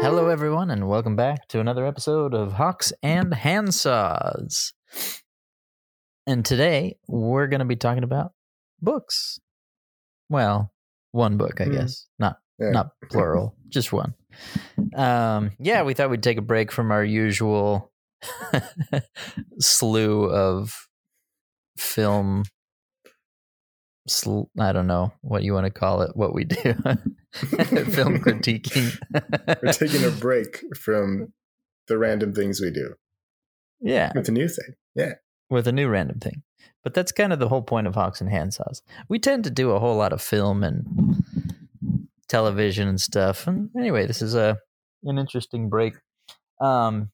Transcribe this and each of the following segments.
Hello, everyone, and welcome back to another episode of Hawks and Handsaws. And today we're going to be talking about books. Well, one book, I Hmm. guess, not Yeah. not plural, just one. Um, yeah, we thought we'd take a break from our usual slew of film. Sl- I don't know what you want to call it. What we do, film critiquing. We're taking a break from the random things we do yeah, with a new thing. Yeah. with a new random thing. But that's kind of the whole point of Hawks and Handsaws. We tend to do a whole lot of film and television and stuff. And anyway, this is a an interesting break. Um,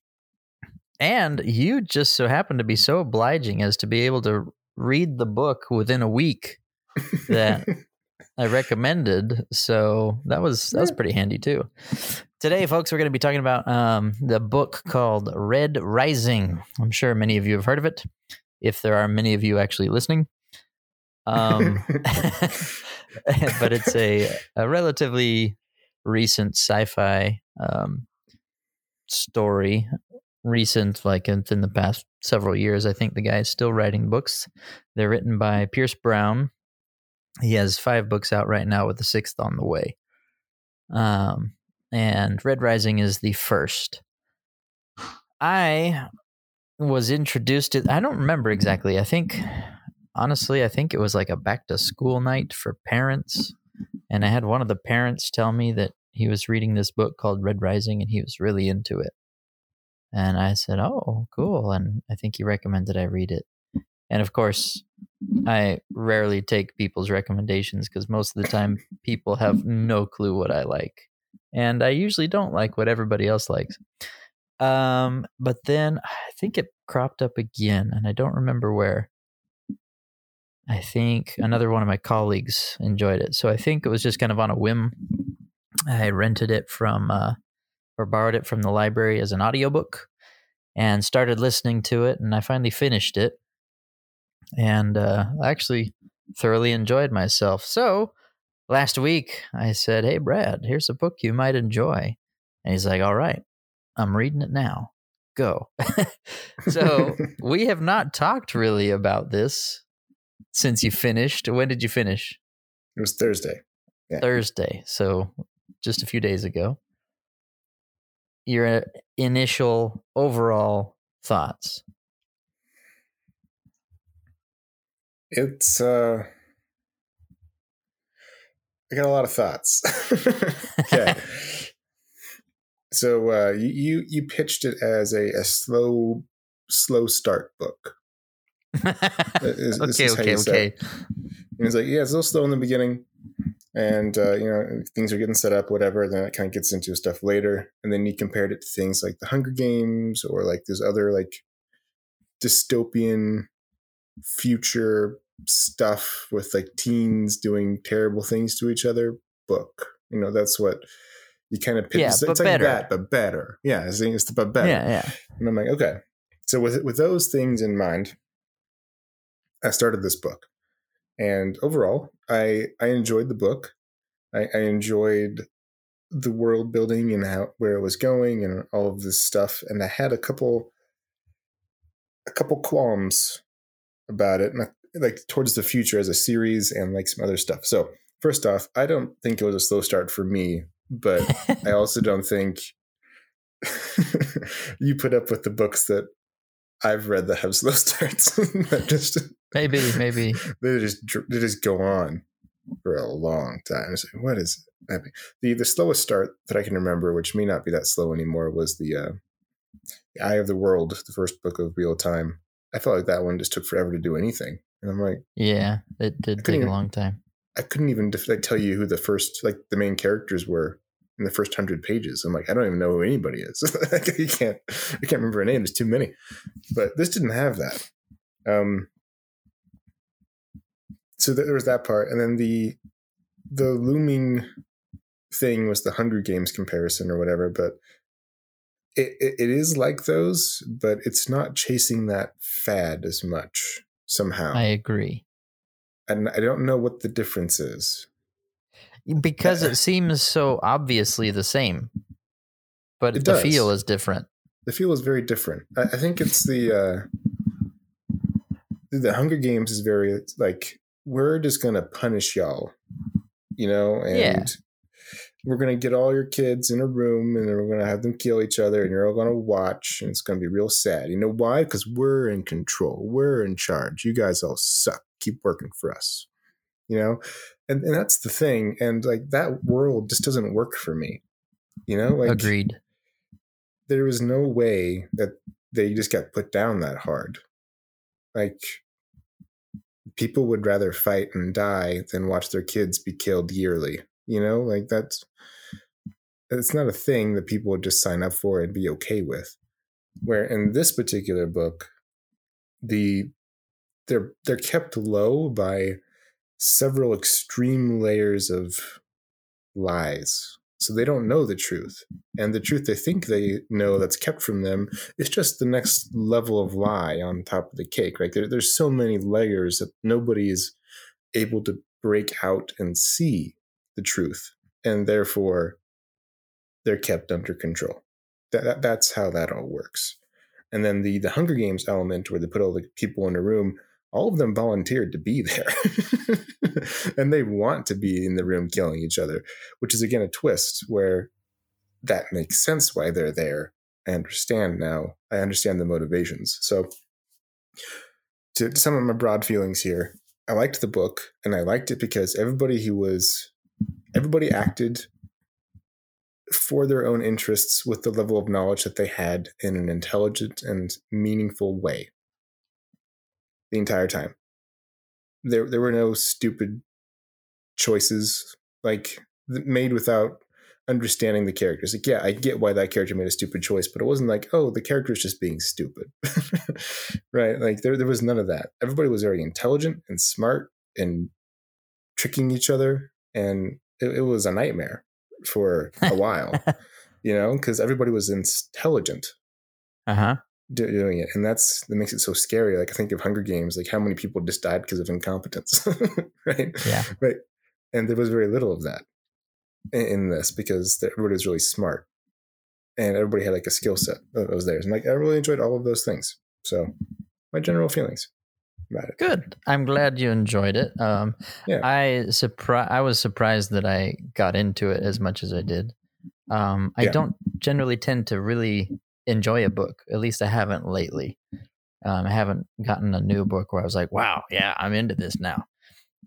and you just so happen to be so obliging as to be able to read the book within a week that I recommended. So that was that was pretty handy too. Today, folks, we're going to be talking about um, the book called Red Rising. I'm sure many of you have heard of it. If there are many of you actually listening, um, but it's a a relatively recent sci-fi um, story. Recent, like within the past several years, I think the guy is still writing books. They're written by Pierce Brown. He has five books out right now, with the sixth on the way. Um, and Red Rising is the first. I was introduced to. I don't remember exactly. I think, honestly, I think it was like a back to school night for parents, and I had one of the parents tell me that he was reading this book called Red Rising, and he was really into it. And I said, "Oh, cool!" And I think he recommended I read it. And of course, I rarely take people's recommendations because most of the time people have no clue what I like. And I usually don't like what everybody else likes. Um, but then I think it cropped up again, and I don't remember where. I think another one of my colleagues enjoyed it. So I think it was just kind of on a whim. I rented it from uh, or borrowed it from the library as an audiobook and started listening to it, and I finally finished it and uh, I actually thoroughly enjoyed myself. So last week I said, "Hey, Brad, here's a book you might enjoy," and he's like, "All right, I'm reading it now. Go." so we have not talked really about this since you finished. When did you finish? it was Thursday. Yeah. Thursday. So just a few days ago. Your initial overall thoughts. It's uh I got a lot of thoughts. okay. so uh you, you pitched it as a, a slow slow start book. Is- okay, okay, okay. And it's like, yeah, it's a little slow in the beginning. And uh, you know, things are getting set up, whatever. Then it kind of gets into stuff later. And then you compared it to things like the Hunger Games or like this other like dystopian future stuff with like teens doing terrible things to each other book. You know, that's what you kind of pitch. Yeah, it's, but it's like better. that, but better. Yeah, it's, it's the but better. Yeah, yeah. And I'm like, okay. So with with those things in mind, I started this book, and overall, I I enjoyed the book. I, I enjoyed the world building and how where it was going and all of this stuff. And I had a couple a couple qualms about it, and like towards the future as a series and like some other stuff. So first off, I don't think it was a slow start for me, but I also don't think you put up with the books that I've read that have slow starts. just maybe, maybe. they just they just go on for a long time. It's like, what is happening? The the slowest start that I can remember, which may not be that slow anymore, was the uh, the Eye of the World, the first book of Wheel Time. I felt like that one just took forever to do anything, and I'm like, Yeah, it did take a long time. I couldn't even def- like tell you who the first like the main characters were in the first hundred pages. I'm like, I don't even know who anybody is. You can't, I can't remember a name. There's too many. But this didn't have that. Um, so there was that part, and then the the looming thing was the Hunger Games comparison or whatever. But it, it, it is like those, but it's not chasing that fad as much somehow. I agree. and I don't know what the difference is. Because it seems so obviously the same, but It the does. feel is different. The feel is very different. I, I think it's the uh, the Hunger Games is very like we're just gonna punish y'all, you know, and Yeah. We're gonna get all your kids in a room and then we're gonna have them kill each other and you're all gonna watch and it's gonna be real sad. You know why? Because we're in control. We're in charge. You guys all suck. Keep working for us. You know, and and that's the thing. And like that world just doesn't work for me. You know, like Agreed. there was no way that they just got put down that hard. Like people would rather fight and die than watch their kids be killed yearly. You know, like that's it's not a thing that people would just sign up for and be okay with. Where in this particular book, the they're they're kept low by several extreme layers of lies. So they don't know the truth. And the truth they think they know that's kept from them is just the next level of lie on top of the cake. Right? There, there's so many layers that nobody is able to break out and see the truth. And therefore, they're kept under control. That, that, that's how that all works. And then the, the Hunger Games element, where they put all the people in a room, all of them volunteered to be there. and they want to be in the room killing each other, which is again a twist where that makes sense why they're there. I understand now. I understand the motivations. So, to, to some of my broad feelings here, I liked the book and I liked it because everybody who was, everybody acted for their own interests with the level of knowledge that they had in an intelligent and meaningful way the entire time. There, there were no stupid choices like made without understanding the characters. Like, yeah, I get why that character made a stupid choice, but it wasn't like, oh, the character is just being stupid, right? Like there, there was none of that. Everybody was very intelligent and smart and tricking each other, and it, it was a nightmare for a while, you know, because everybody was intelligent Uh huh. do- doing it and that's that makes it so scary like i think of hunger games like how many people just died because of incompetence right Yeah. right and there was very little of that in, in this because everybody was really smart and everybody had like a skill set that was theirs and like i really enjoyed all of those things so my general feelings about it Good. I'm glad you enjoyed it. Um, Yeah. I surpri- I was surprised that I got into it as much as I did. Um, I Yeah. don't generally tend to really enjoy a book. At least I haven't lately. Um, I haven't gotten a new book where I was like, "Wow, yeah, I'm into this now."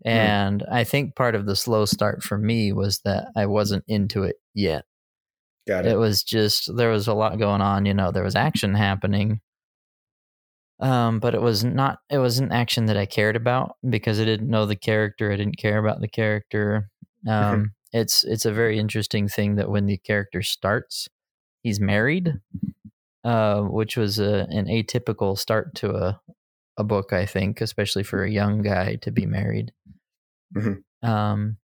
And I think part of the slow start for me was that I wasn't into it yet. got it it was just there was a lot going on you know there was action happening um but it was not it wasn't action that i cared about because i didn't know the character i didn't care about the character. Um it's it's a very interesting thing that when the character starts he's married uh which was a, an atypical start to a a book i think especially for a young guy to be married. Mhm. um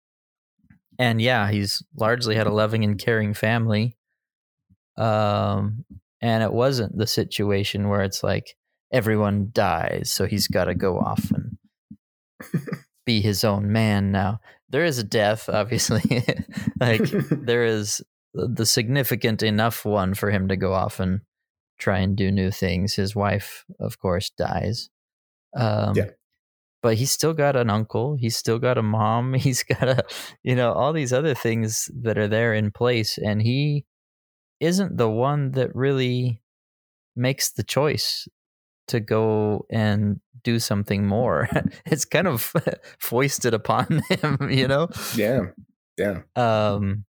and yeah he's largely had a loving and caring family. Um and it wasn't the situation where it's like everyone dies so he's got to go off and be his own man now. There is a death obviously. Like there is the significant enough one for him to go off and try and do new things. His wife of course dies. Um Yeah. but he's still got an uncle. He's still got a mom. He's got a you know all these other things that are there in place and he isn't the one that really makes the choice to go and do something more. It's kind of foisted upon him you know? Yeah yeah. Um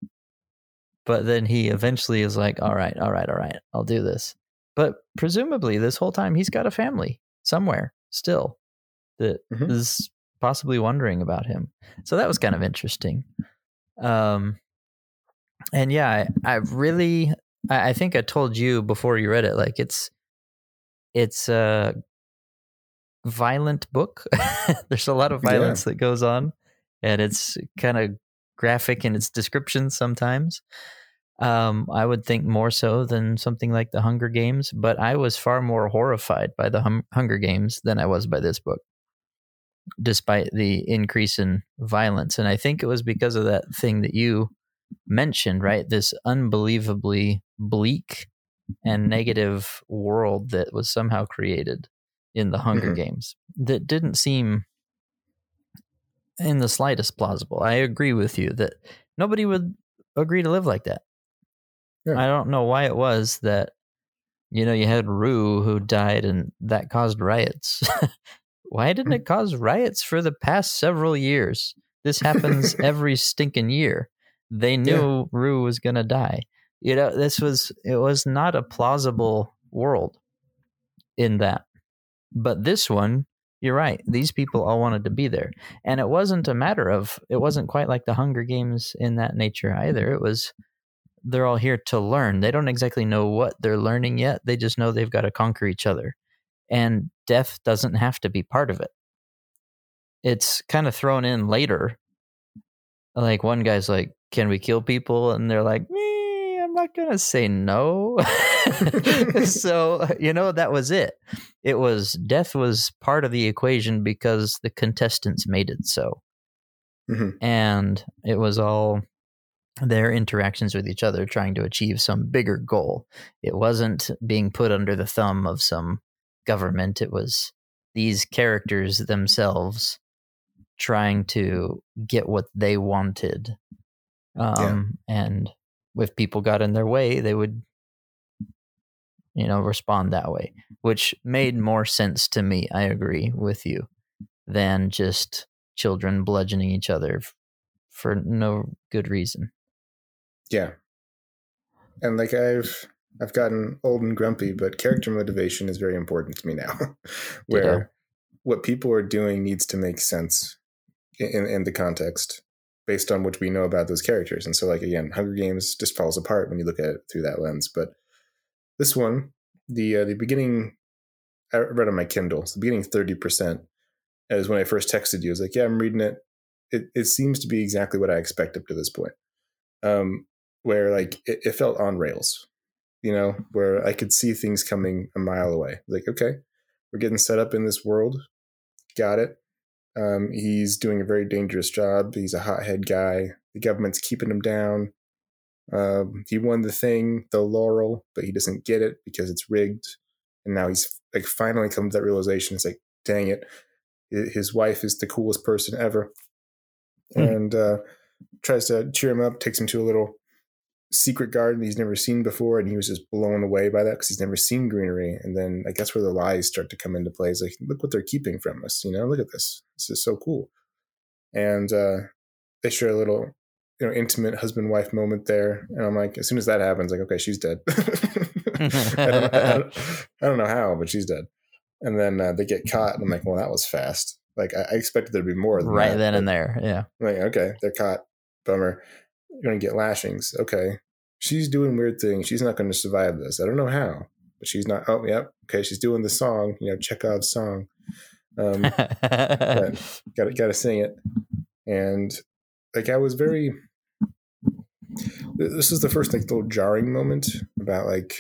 but then he eventually is like all right all right all right i'll do this. But presumably this whole time he's got a family somewhere still that is Mhm. possibly wondering about him. So that was kind of interesting. Um and yeah i, I really I, I think i told you before you read it like it's it's a violent book there's a lot of Yeah. violence that goes on and it's kind of graphic in its descriptions sometimes. Um, I would think more so than something like the Hunger Games, but I was far more horrified by the hum- Hunger Games than I was by this book. despite the increase in violence. And I think it was because of that thing that you mentioned, right? This unbelievably bleak and negative world that was somehow created in the Hunger Mhm. Games that didn't seem in the slightest plausible. I agree with you that nobody would agree to live like that. Yeah. I don't know why it was that you know you had Rue who died and that caused riots. why didn't it cause riots for the past several years? This happens every stinking year. They knew Rue was going to die. You know, this was it was not a plausible world in that. But this one, you're right. These people all wanted to be there. And it wasn't a matter of it wasn't quite like the Hunger Games in that nature either. It was they're all here to learn. They don't exactly know what they're learning yet. They just know they've got to conquer each other. And death doesn't have to be part of it. It's kind of thrown in later. Like one guy's like, "Can we kill people?" and they're like, "Me, I'm not going to say no." so, you know, that was it. It was death was part of the equation because the contestants made it so. Mhm. And it was all their interactions with each other trying to achieve some bigger goal. It wasn't being put under the thumb of some government. It was these characters themselves trying to get what they wanted. Um, And if people got in their way, they would, you know, respond that way, which made mm-hmm. more sense to me. I agree with you than just children bludgeoning each other f- for no good reason. Yeah. And like I've I've gotten old and grumpy, but character motivation is very important to me now. where Ditto. what people are doing needs to make sense in, in the context based on what we know about those characters. And so like again, Hunger Games just falls apart when you look at it through that lens. But this one, the uh, the beginning I read on my Kindle, so the beginning thirty percent is when I first texted you. I was like, Yeah, I'm reading it. It it seems to be exactly what I expect up to this point. Um, where like it, it felt on rails, you know, where I could see things coming a mile away. Like, okay, we're getting set up in this world. Got it. Um, he's doing a very dangerous job. He's a hothead guy. The government's keeping him down. Um, he won the thing, the laurel, but he doesn't get it because it's rigged. And now he's like finally come to that realization. It's like, dang it, his wife is the coolest person ever, Hmm. and uh, tries to cheer him up. Takes him to a little secret garden he's never seen before, and he was just blown away by that because he's never seen greenery. And then I guess where the lies start to come into play is like, look what they're keeping from us. You know, look at this. This is so cool. And uh, they share a little, you know, intimate husband wife moment there. And I'm like, as soon as that happens, like, okay, she's dead. I, don't, I, don't, I don't know how, but she's dead. And then uh, they get caught, and I'm like, well, that was fast. Like I, I expected there to be more than Right that, then and there. Yeah. like, okay, they're caught. Bummer. You're gonna get lashings. Okay. She's doing weird things. She's not gonna survive this. I don't know how. But she's not oh yep. Okay, she's doing the song, you know, Chekhov's song. Um gotta gotta sing it. And like I was very this is the first like little jarring moment about like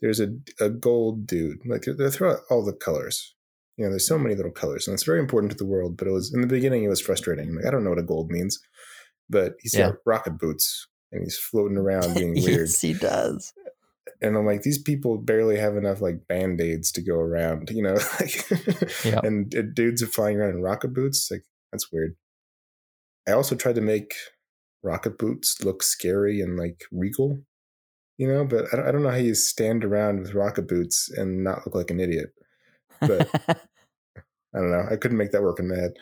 there's a a gold dude. Like they throw out all the colors. You know, there's so many little colors, and it's very important to the world. But it was in the beginning, it was frustrating. Like I don't know what a gold means, but he's Yeah. got rocket boots and he's floating around being weird. yes, he does. And I'm like, these people barely have enough like band aids to go around, you know. Yeah. And uh, dudes are flying around in rocket boots. Like that's weird. I also tried to make rocket boots look scary and like regal, you know. But I don't, I don't know how you stand around with rocket boots and not look like an idiot. But I don't know. I couldn't make that work in my head.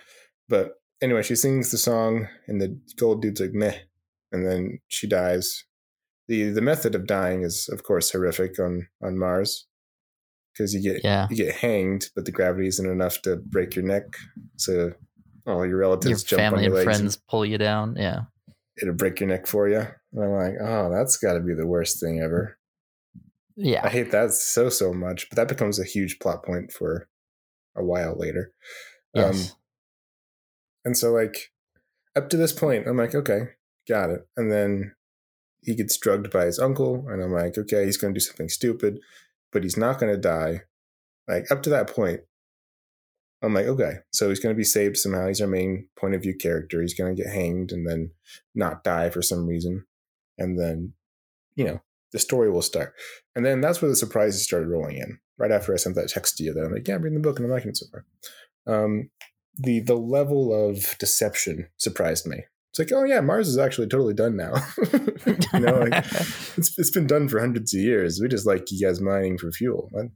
But anyway, she sings the song, and the gold dude's like meh, and then she dies. the The method of dying is, of course, horrific on on Mars because you get yeah. you get hanged, but the gravity isn't enough to break your neck. So all your Your relatives jump on family your and legs friends pull you down. Yeah. it'll break your neck for you. And I'm like, oh, that's got to be the worst thing ever. Yeah, I hate that so so much, but that becomes a huge plot point for a while later. Um, Yes. And so, like, up to this point, I'm like, okay, got it. And then he gets drugged by his uncle, and I'm like, okay, he's going to do something stupid, but he's not going to die. Like, up to that point, I'm like, okay, so he's going to be saved somehow. He's our main point of view character. He's going to get hanged and then not die for some reason. And then, you know, the story will start. And then that's where the surprises started rolling in. Right after I sent that text to you, that I'm like, yeah, I'm reading the book and I'm liking it so far. Um, the the level of deception surprised me. It's like, oh yeah, Mars is actually totally done now. you know, like it's it's been done for hundreds of years. We just like you guys mining for fuel. And,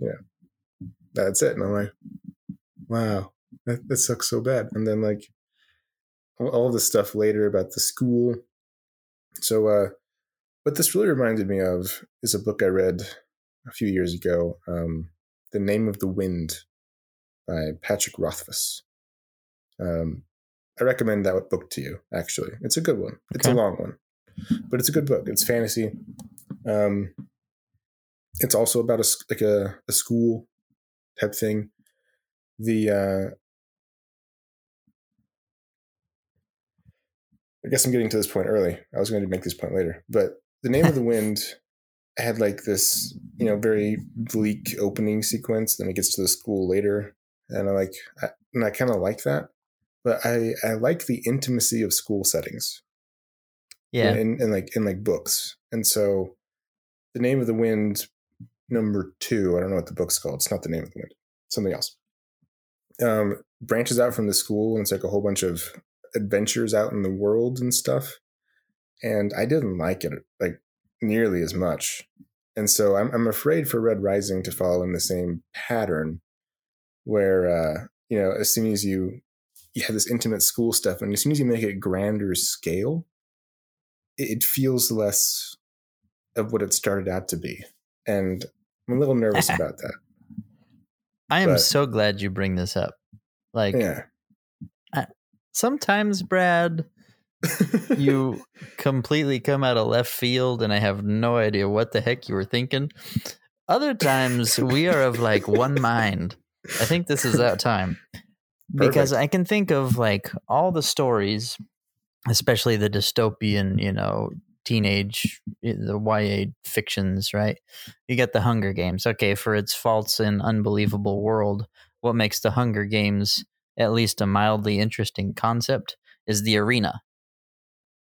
yeah, that's it. And I'm like, wow, that, that sucks so bad. And then like all the stuff later about the school. So, uh, what this really reminded me of is a book I read a few years ago, um, "The Name of the Wind" by Patrick Rothfuss. Um, I recommend that book to you. Actually, it's a good one. It's okay. a long one, but it's a good book. It's fantasy. Um, it's also about a like a, a school type thing the uh, I guess I'm getting to this point early. I was going to make this point later, but the name of the wind had like this, you know, very bleak opening sequence. Then it gets to the school later, and I like, I, and I kind of like that. But I I like the intimacy of school settings. Yeah, in, in like in like books, and so the name of the wind number two. I don't know what the book's called. It's not the name of the wind. Something else um, branches out from the school and it's like a whole bunch of adventures out in the world and stuff. And I didn't like it like nearly as much. And so I'm I'm afraid for Red Rising to follow in the same pattern where uh, you know, as soon as you you have this intimate school stuff and as soon as you make it grander scale, it, it feels less of what it started out to be. And I'm a little nervous about that. I am but, so glad you bring this up. Like, yeah. I, sometimes, Brad, you completely come out of left field, and I have no idea what the heck you were thinking. Other times, we are of like one mind. I think this is that time because Perfect. I can think of like all the stories, especially the dystopian, you know, teenage the YA fictions, right? You get the Hunger Games. Okay, for its false and unbelievable world, what makes the Hunger Games at least a mildly interesting concept is the arena.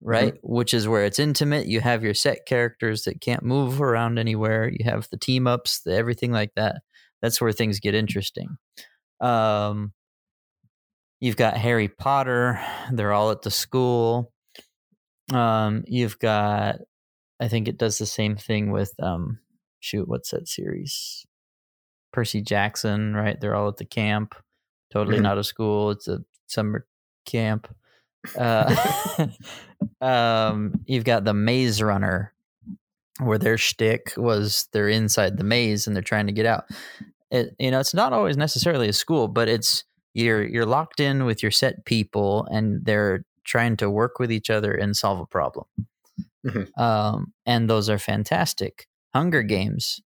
Right? Mm-hmm. Which is where it's intimate. You have your set characters that can't move around anywhere. You have the team ups, the everything like that. That's where things get interesting. Um you've got Harry Potter, they're all at the school um, you've got, I think it does the same thing with, um, shoot, what's that series? Percy Jackson, right? They're all at the camp. Totally mm-hmm. not a school. It's a summer camp. Uh, um, you've got the Maze Runner, where their shtick was they're inside the maze and they're trying to get out. It, you know, it's not always necessarily a school, but it's you're you're locked in with your set people, and they're trying to work with each other and solve a problem. Mm-hmm. Um, and those are fantastic. Hunger Games,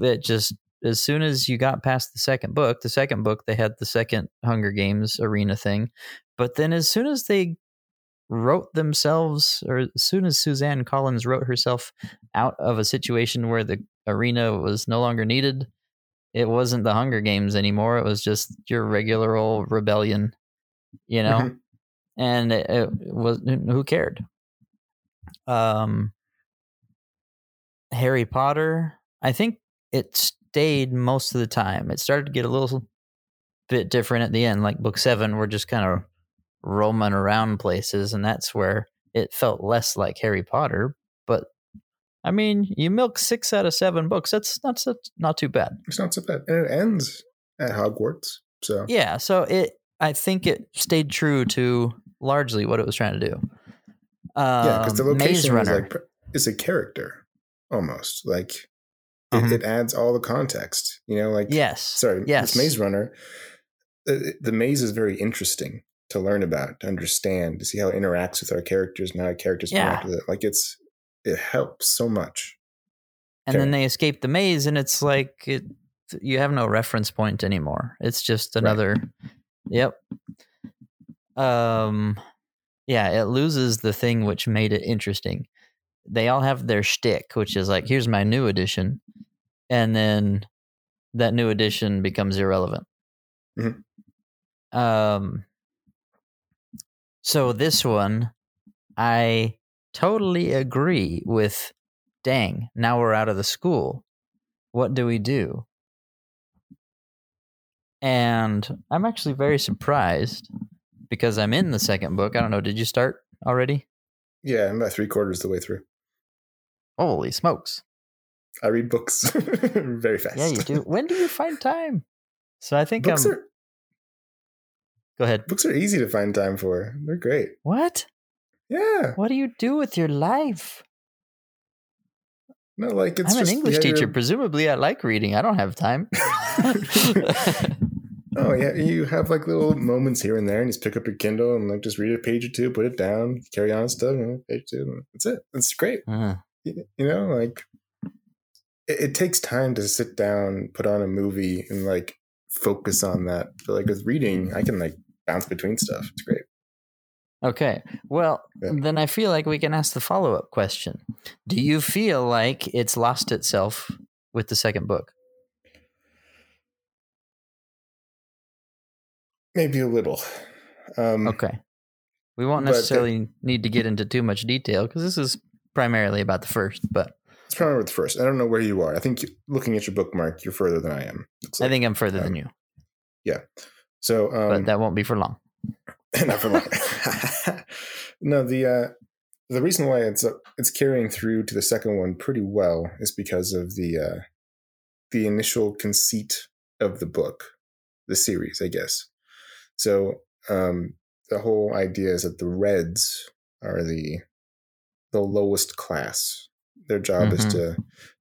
it just as soon as you got past the second book, the second book they had the second Hunger Games arena thing, but then as soon as they wrote themselves, or as soon as Suzanne Collins wrote herself out of a situation where the arena was no longer needed, it wasn't the Hunger Games anymore. It was just your regular old rebellion, you know. Mm-hmm and it, it was who cared. Um, Harry Potter, I think it stayed most of the time. It started to get a little bit different at the end, like book seven, we're just kind of roaming around places, and that's where it felt less like Harry Potter. But I mean, you milk six out of seven books. That's not such, not too bad. It's not so bad, and it ends at Hogwarts. So yeah, so it I think it stayed true to largely what it was trying to do. Um, yeah, because the location is like is a character almost like it, mm-hmm. it, adds all the context. You know, like yes, sorry, yes, Maze Runner. The, the maze is very interesting to learn about, to understand, to see how it interacts with our characters and how our characters yeah. interact with it. Like it's it helps so much. And okay. then they escape the maze, and it's like it, you have no reference point anymore. It's just another. Right. Yep um yeah it loses the thing which made it interesting they all have their shtick which is like here's my new edition and then that new edition becomes irrelevant Mhm. Um. So this one, I totally agree with. Dang! Now we're out of the school. What do we do? And I'm actually very surprised because I'm in the second book. I don't know. Did you start already? Yeah, I'm about three quarters of the way through. Holy smokes! I read books very fast. Yeah, you do. When do you find time? So I think books I'm. are Go ahead. books are easy to find time for. They're great. What? Yeah. What do you do with your life? No, like it's I'm an English teacher. Presumably, I like reading. I don't have time. Oh yeah, you have like little moments here and there, and you just pick up your Kindle and like just read a page or two, put it down, carry on stuff, you know, page two. and That's it. That's great. Uh, You you know, like it, it takes time to sit down, put on a movie, and like focus on that. But like with reading, I can like bounce between stuff. It's great. okay. Well, Yeah. then I feel like we can ask the follow up question. Do you feel like it's lost itself with the second book? Maybe a little. Um, Okay. We won't necessarily need to get into too much detail because this is primarily about the first, but probably with the first. I don't know where you are. I think looking at your bookmark, you're further than I am. Looks I think I'm further than you. you, so. but Um, that won't be for long. not for long. no, the uh, the reason why it's uh, it's carrying through to the second one pretty well is because of the uh, the initial conceit of the book, the series, I guess. So um, the whole idea is that the Reds are the the lowest class. Their job is Mhm. to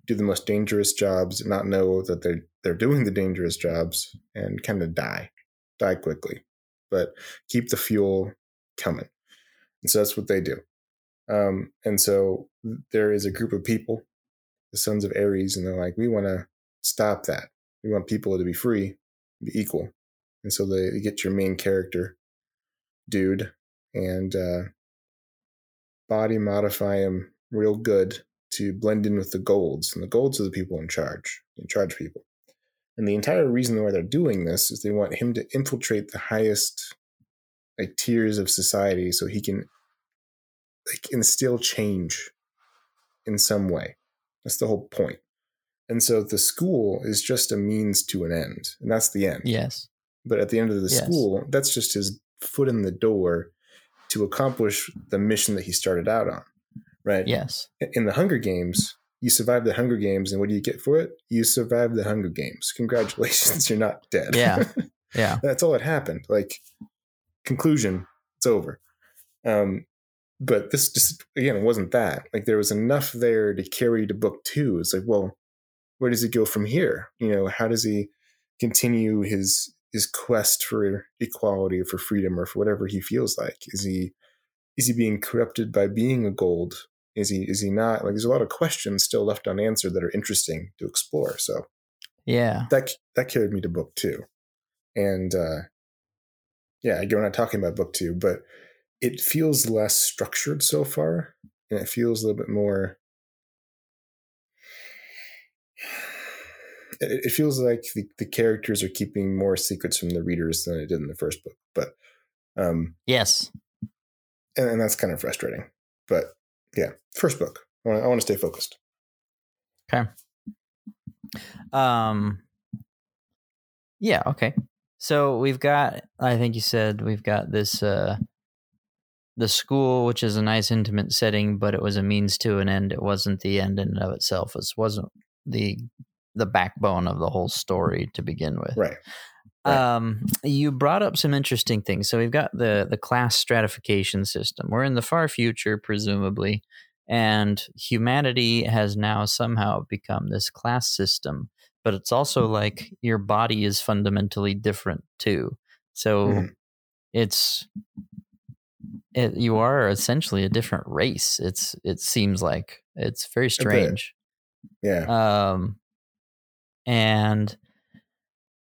do the most dangerous jobs, not know that they're they're doing the dangerous jobs, and kind of die, die quickly, but keep the fuel coming. And so that's what they do. Um, and so there is a group of people, the sons of Ares, and they're like, we want to stop that. We want people to be free, be equal. And so they, they get your main character, dude, and uh, body modify him real good to blend in with the golds. And the golds are the people in charge, in charge people. And the entire reason why they're doing this is they want him to infiltrate the highest like tiers of society so he can like instill change in some way. That's the whole point. And so the school is just a means to an end. And that's the end. Yes. But at the end of the Yes. school, that's just his foot in the door to accomplish the mission that he started out on. Right? Yes. In the Hunger Games, you survive the Hunger Games, and what do you get for it? You survived the Hunger Games. Congratulations, you're not dead. Yeah. Yeah. That's all that happened. Like, conclusion, it's over. Um, but this just again, it wasn't that. Like, there was enough there to carry to book two. It's like, well, where does he go from here? You know, how does he continue his his quest for equality or for freedom or for whatever he feels like? Is he is he being corrupted by being a gold? Is he is he not? Like, there's a lot of questions still left unanswered that are interesting to explore. So Yeah. that that carried me to book two, and uh, yeah, again, we're not talking about book two, but it feels less structured so far, and it feels a little bit more. It, it feels like the, the characters are keeping more secrets from the readers than it did in the first book, but um, Yes. and, and that's kind of frustrating. But yeah, first book, I want, I want to stay focused. Okay. Um Yeah, okay. So we've got I think you said we've got this uh the school which is a nice intimate setting but it was a means to an end. It wasn't the end in and of itself. It wasn't the the backbone of the whole story to begin with. Right. Right. Um, you brought up some interesting things. So we've got the the class stratification system. We're in the far future, presumably, and humanity has now somehow become this class system. But it's also like your body is fundamentally different too. So Mhm. it's it, you are essentially a different race. It's it seems like it's very strange. Yeah. Um, and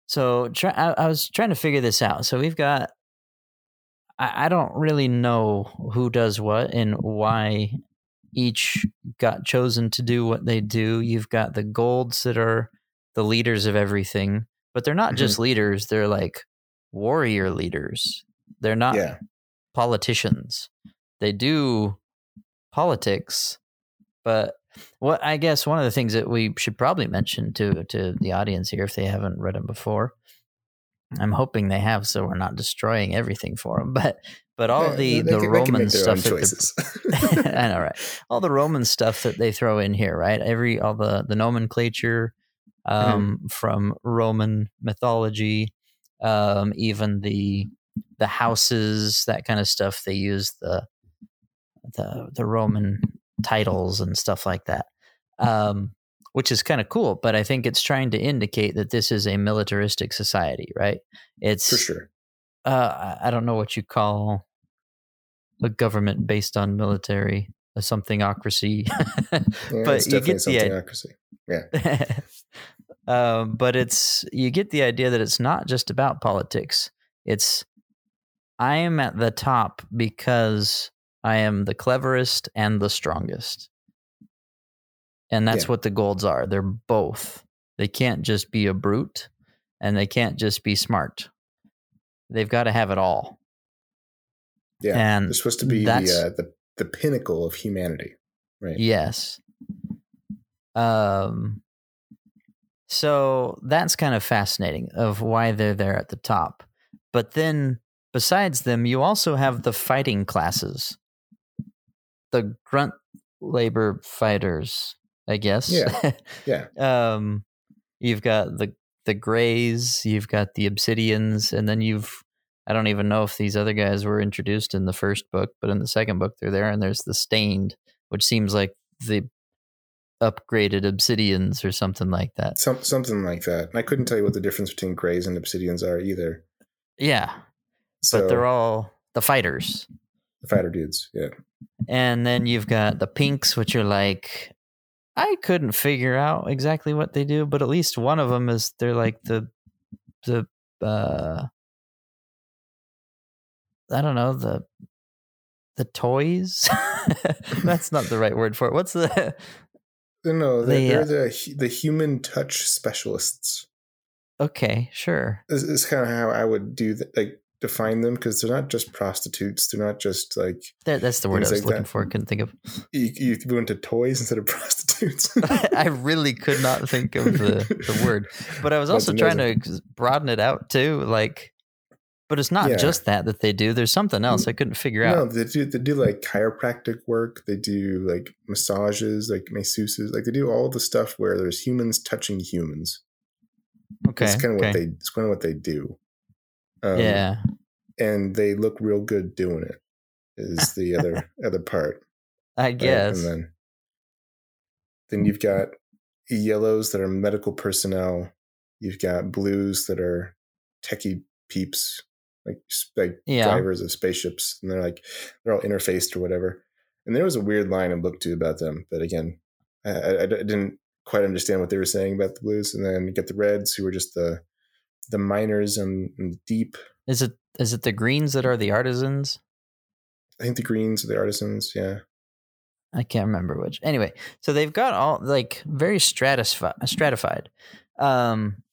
so try, I, I was trying to figure this out. So we've got, I, I don't really know who does what and why each got chosen to do what they do. You've got the golds that are the leaders of everything, but they're not mm-hmm. just leaders. They're like warrior leaders. They're not yeah. politicians. They do politics, but what I guess one of the things that we should probably mention to to the audience here, if they haven't read them before, I'm hoping they have, so we're not destroying everything for them. But but all Yeah, the the can- Roman make their own stuff, that I know, right? All the Roman stuff that they throw in here, right? Every all the the nomenclature Mm-hmm. um, from Roman mythology, um, even the the houses, that kind of stuff. They use the the the Roman titles and stuff like that, um, which is kind of cool. But I think it's trying to indicate that this is a militaristic society, right? It's For sure. uh, I- don't know what you call a government based on military, a somethingocracy. Yeah, but you get the idea. somethingocracy. um, but it's you get the idea that it's not just about politics. It's I am at the top because I am the cleverest and the strongest. And that's Yeah. what the golds are. They're both. They can't just be a brute and they can't just be smart. They've got to have it all. Yeah. And They're supposed to be the, uh, the the pinnacle of humanity. Right. Yes. Um so that's kind of fascinating of why they're there at the top. But then besides them, you also have the fighting classes. The grunt labor fighters, I guess. Yeah. Yeah. um you've got the the grays, you've got the obsidians, and then you've I don't even know if these other guys were introduced in the first book, but in the second book they're there and there's the stained, which seems like the upgraded obsidians or something like that. Some, something like that. And I couldn't tell you what the difference between grays and obsidians are either. Yeah, So but they're all the fighters. The fighter dudes. Yeah. And then you've got the pinks, which are like, I couldn't figure out exactly what they do, but at least one of them is they're like the, the, uh, I don't know, the, the toys. That's not the right word for it. What's the, No, They, they're, uh, they're the the human touch specialists. okay, sure. This is kind of how I would do that, like define them because they're not just prostitutes. They're not just like That, that's the word I was like looking that. for. Couldn't think of. you, you go into toys instead of prostitutes. I really could not think of the, the word, but I was That's also trying to broaden it out too. Like, but it's not Yeah. just that that they do. There's something else I couldn't figure No, out. they do they do like chiropractic work. They do like massages, like masseuses. Like they do all the stuff where there's humans touching humans. Okay, It's kind of okay. what they it's kind of what they do. Um, yeah, and they look real good doing it. Is the other other part. I right? guess. And then then you've got yellows that are medical personnel. You've got blues that are techie peeps, like like Yeah. drivers of spaceships, and they're like they're all interfaced or whatever. And there was a weird line in book two about them, but again, I, I, I didn't quite understand what they were saying about the blues. And then you get the reds, who were just the the miners and, and the deep. Is it is it the greens that are the artisans? I think the greens are the artisans. Yeah, I can't remember which. Anyway, so they've got all like very stratified, stratified, um,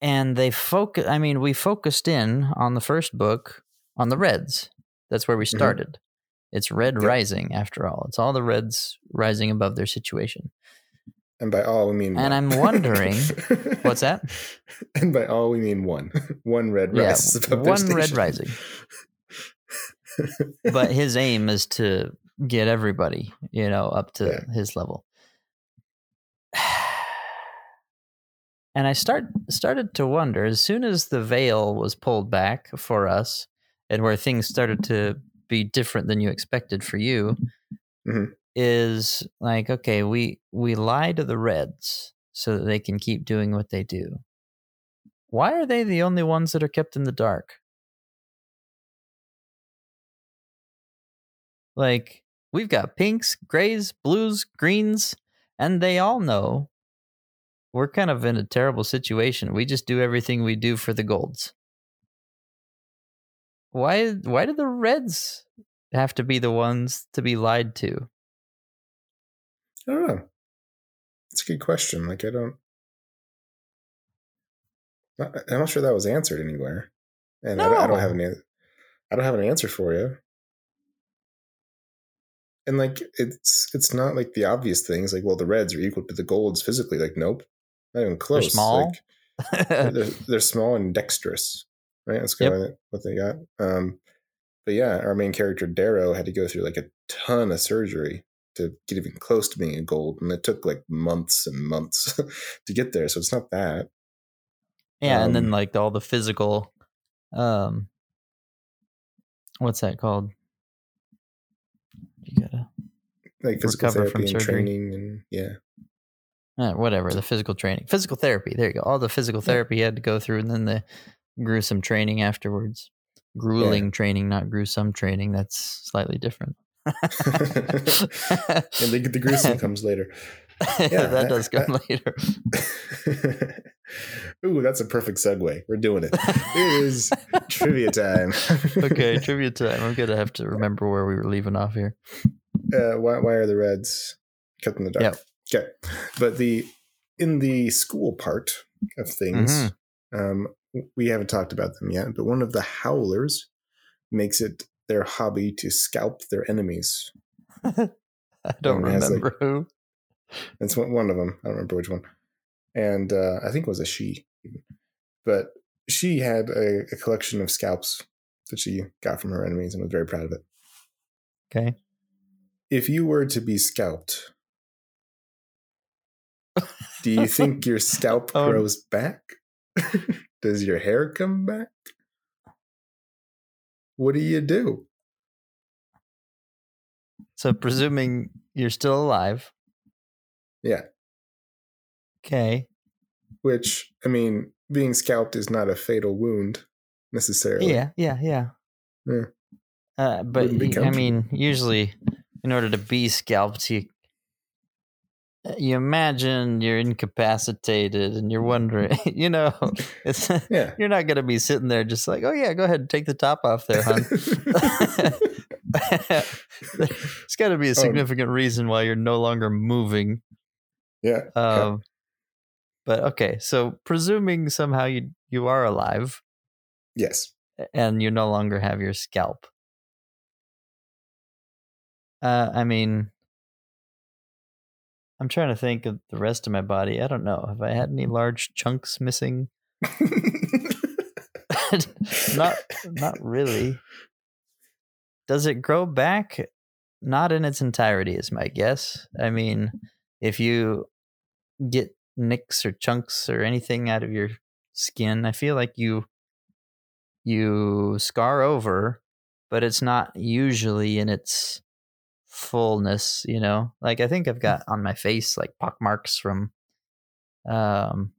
and they focus. I mean, we focused in on the first book on the Reds. That's where we Mhm. started. It's Red Yep. Rising, after all. It's all the Reds rising above their situation. And by all we mean. And one. I'm wondering- What's that? And by all we mean one. one red Yeah, rises above one red rising. But his aim is to get everybody, you know, up to Yeah. his level. And I start started to wonder as soon as the veil was pulled back for us, and where things started to be different than you expected for you, Mhm. Is like okay, we we lie to the Reds so that they can keep doing what they do. Why are they the only ones that are kept in the dark? Like we've got pinks, grays, blues, greens, and they all know we're kind of in a terrible situation. We just do everything we do for the golds. Why why do the reds have to be the ones to be lied to? I don't know. It's a good question. Like I don't I'm not sure that was answered anywhere, and I, don't, I don't have an I don't have an answer for you. And like it's it's not like the obvious things like well the reds are equal to the golds physically like nope not even close small. like they're, they're small and dexterous right that's kind of what they got um but yeah our main character darrow had to go through like a ton of surgery to get even close to being a gold and it took like months and months to get there so it's not that yeah, and then Um, like all the physical, um, what's that called? You gotta like physical Recover from and surgery. training and yeah uh, whatever the physical training, physical therapy. There you go. All the physical Yeah. therapy he had to go through, and then the gruesome training afterwards. Grueling training, not gruesome training. That's slightly different. and the, the gruesome comes later Yeah, that does come later. Ooh, that's a perfect segue. We're doing it. It is trivia time. okay, trivia time. I'm gonna have to remember where we were leaving off here. Uh, why, why are the Reds kept in the dark? Okay, but the in the school part of things, Mhm. um, we haven't talked about them yet. But one of the Howlers makes it their hobby to scalp their enemies. I don't it has, like- remember who. It's one, one of them. I don't remember which one. And uh, I think it was a she. But she had a, a collection of scalps that she got from her enemies and was very proud of it. Okay. If you were to be scalped, do you think your scalp Oh. grows back? Does your hair come back? What do you do? So presuming you're still alive. Yeah. Okay. Which, I mean, being scalped is not a fatal wound necessarily. Yeah, yeah, yeah. Yeah. Uh, but Wouldn't be y- I mean, usually, in order to be scalped, you you imagine you're incapacitated and you're wondering, you know, it's Yeah. you're not going to be sitting there just like, oh yeah, go ahead and take the top off there, hon. it's got to be a Um, significant reason why you're no longer moving. yeah. yeah. Um, but okay, so presuming somehow you you are alive Yes. and you no longer have your scalp. Uh, I mean, I'm trying to think of the rest of my body. I don't know. Have I had any large chunks missing? not, not really. Does it grow back? Not in its entirety, is my guess. I mean, if you get nicks or chunks or anything out of your skin, I feel like you you scar over, but it's not usually in its fullness, you know. Like I think I've got on my face like pock marks from um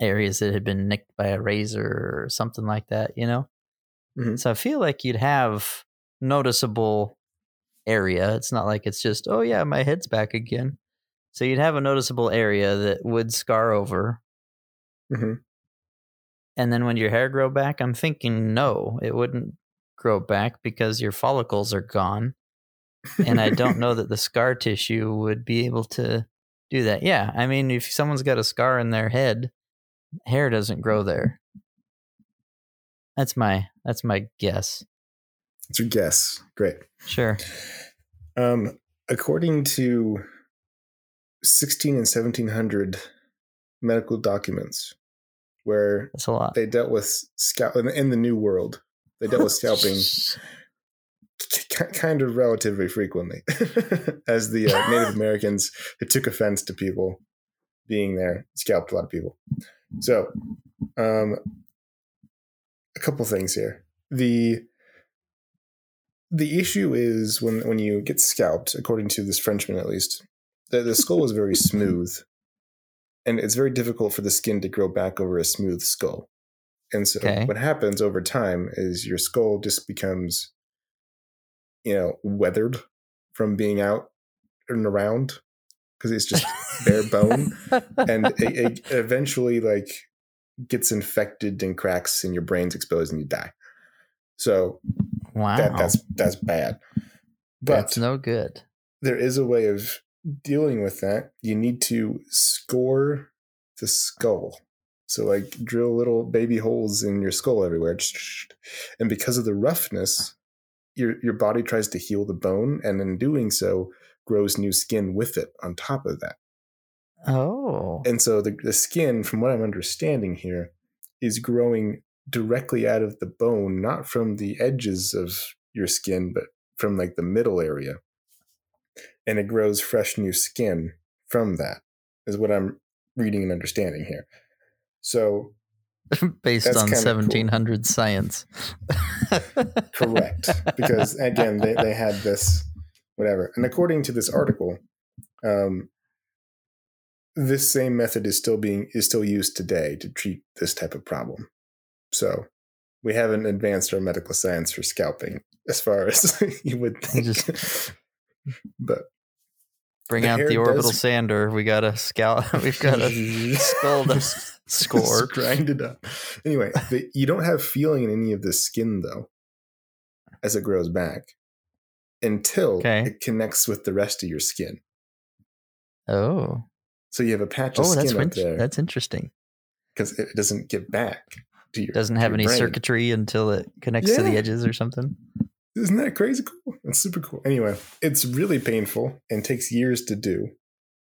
areas that had been nicked by a razor or something like that, you know. Mhm. So I feel like you'd have noticeable area. It's not like it's just, oh yeah, my head's back again. So you'd have a noticeable area that would scar over. Mhm. And then when your hair grow back, I'm thinking no, it wouldn't grow back because your follicles are gone. And I don't know that the scar tissue would be able to do that. Yeah, I mean, if someone's got a scar in their head, hair doesn't grow there. That's my that's my guess. It's your guess. Great. Sure. Um, according to 16 and 1700 medical documents, where That's a lot. they dealt with scalp in, the New World, they dealt with scalping kind of relatively frequently, as the uh, Native Americans it took offense to people being there, scalped a lot of people. So, um, a couple things here. The the issue is when when you get scalped, according to this Frenchman at least, the, the skull is very smooth, and it's very difficult for the skin to grow back over a smooth skull. And so, Okay. what happens over time is your skull just becomes, you know, weathered from being out and around because it's just bare bone and it, it eventually like gets infected and cracks and your brain's exposed and you die so wow. that, that's that's bad but That's no good. there is a way of dealing with that you need to score the skull So like drill little baby holes in your skull everywhere. And because of the roughness, your your body tries to heal the bone and in doing so grows new skin with it on top of that. Oh. And so the, the skin, from what I'm understanding here, is growing directly out of the bone, not from the edges of your skin, but from like the middle area. And it grows fresh new skin from that, is what I'm reading and understanding here. So based on 1700 cool. science. Correct. Because again, they, they had this, whatever. And according to this article, um, this same method is still being is still used today to treat this type of problem. So we haven't advanced our medical science for scalping as far as you would think. Just but bring out the orbital does... sander. We got a scalp. We've got a skull to score. grind it up. Anyway, the, you don't have feeling in any of the skin though, as it grows back, until okay. it connects with the rest of your skin. Oh. So you have a patch of oh, skin that's up there. That's interesting. Because it doesn't get back to your doesn't have any brain. circuitry until it connects yeah. to the edges or something. Isn't that crazy cool? It's super cool. Anyway, it's really painful and takes years to do.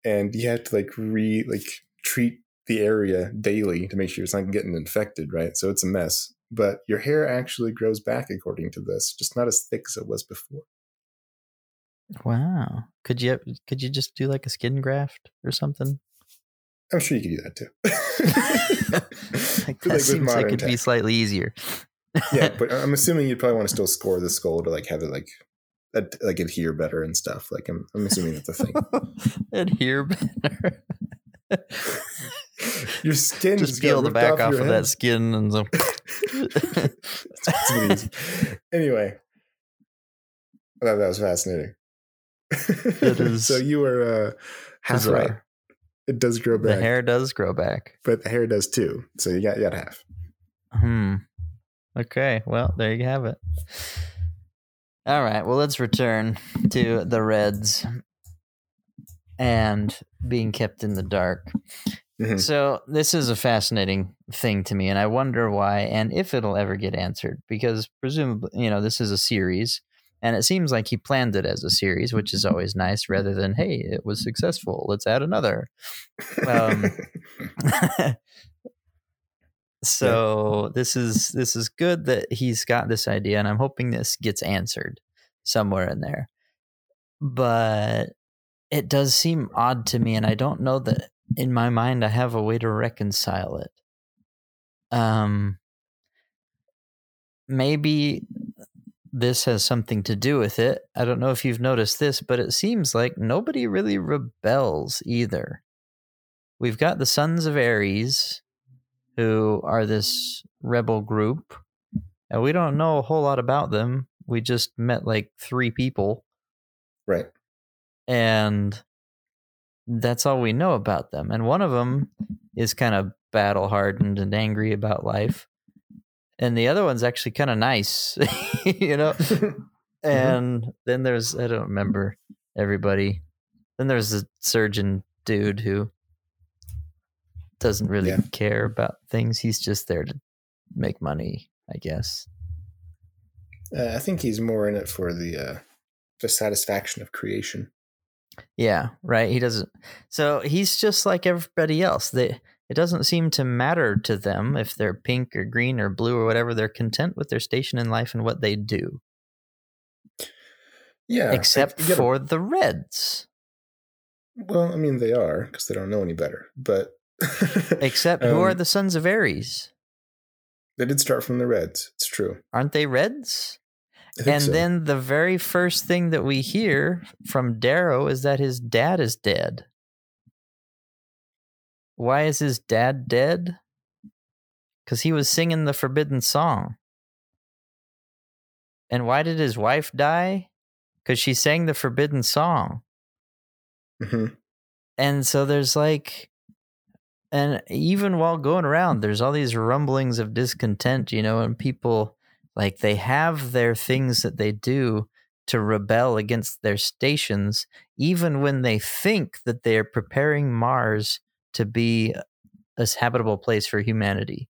And you have to like re like treat the area daily to make sure it's not getting infected, right? So it's a mess. But your hair actually grows back according to this, just not as thick as it was before. Wow. Could you could you just do like a skin graft or something? I'm sure you could do that too. like, that like seems like it'd tech. be slightly easier. Yeah, but I'm assuming you'd probably want to still score the skull to like have it like ad- like adhere better and stuff. Like I'm I'm assuming that's a thing. adhere better. your skin just peel the back off, off of head. that skin and so. anyway, I thought that was fascinating. It is. so you were uh, half right. It does grow back. The hair does grow back, but the hair does too. So you got you got half. Hmm. Okay. Well, there you have it. All right. Well, let's return to the Reds and being kept in the dark. Mm-hmm. So this is a fascinating thing to me, and I wonder why and if it'll ever get answered. Because presumably, you know, this is a series, and it seems like he planned it as a series, which is always nice, rather than "Hey, it was successful. Let's add another." Um, so yeah. this is this is good that he's got this idea, and I'm hoping this gets answered somewhere in there. But it does seem odd to me, and I don't know that in my mind I have a way to reconcile it. Um, maybe this has something to do with it. I don't know if you've noticed this, but it seems like nobody really rebels either. We've got the Sons of Ares, who are this rebel group, and we don't know a whole lot about them. We just met like three people. Right. And that's all we know about them. And one of them is kind of battle hardened and angry about life and the other one's actually kind of nice, you know. mm-hmm. And then there's I don't remember everybody. Then there's the surgeon dude who doesn't really yeah. care about things. He's just there to make money, I guess. Uh, I think he's more in it for the uh, the satisfaction of creation. Yeah, right. He doesn't. So he's just like everybody else. They it doesn't seem to matter to them if they're pink or green or blue or whatever. They're content with their station in life and what they do. Yeah. Except for the Reds. Well, I mean, they are because they don't know any better. But. Except um, who are um the Sons of Ares? They did start from the Reds. It's true. Aren't they Reds? And so. then the very first thing that we hear from Darrow is that his dad is dead. Why is his dad dead? Because he was singing the forbidden song. And why did his wife die? Because she sang the forbidden song. Mm-hmm. And so there's like, and even while going around, mm. there's all these rumblings of discontent, you know, and people like they have their things that they do to rebel against their stations, even when they think that they are preparing Mars to be a habitable place for humanity.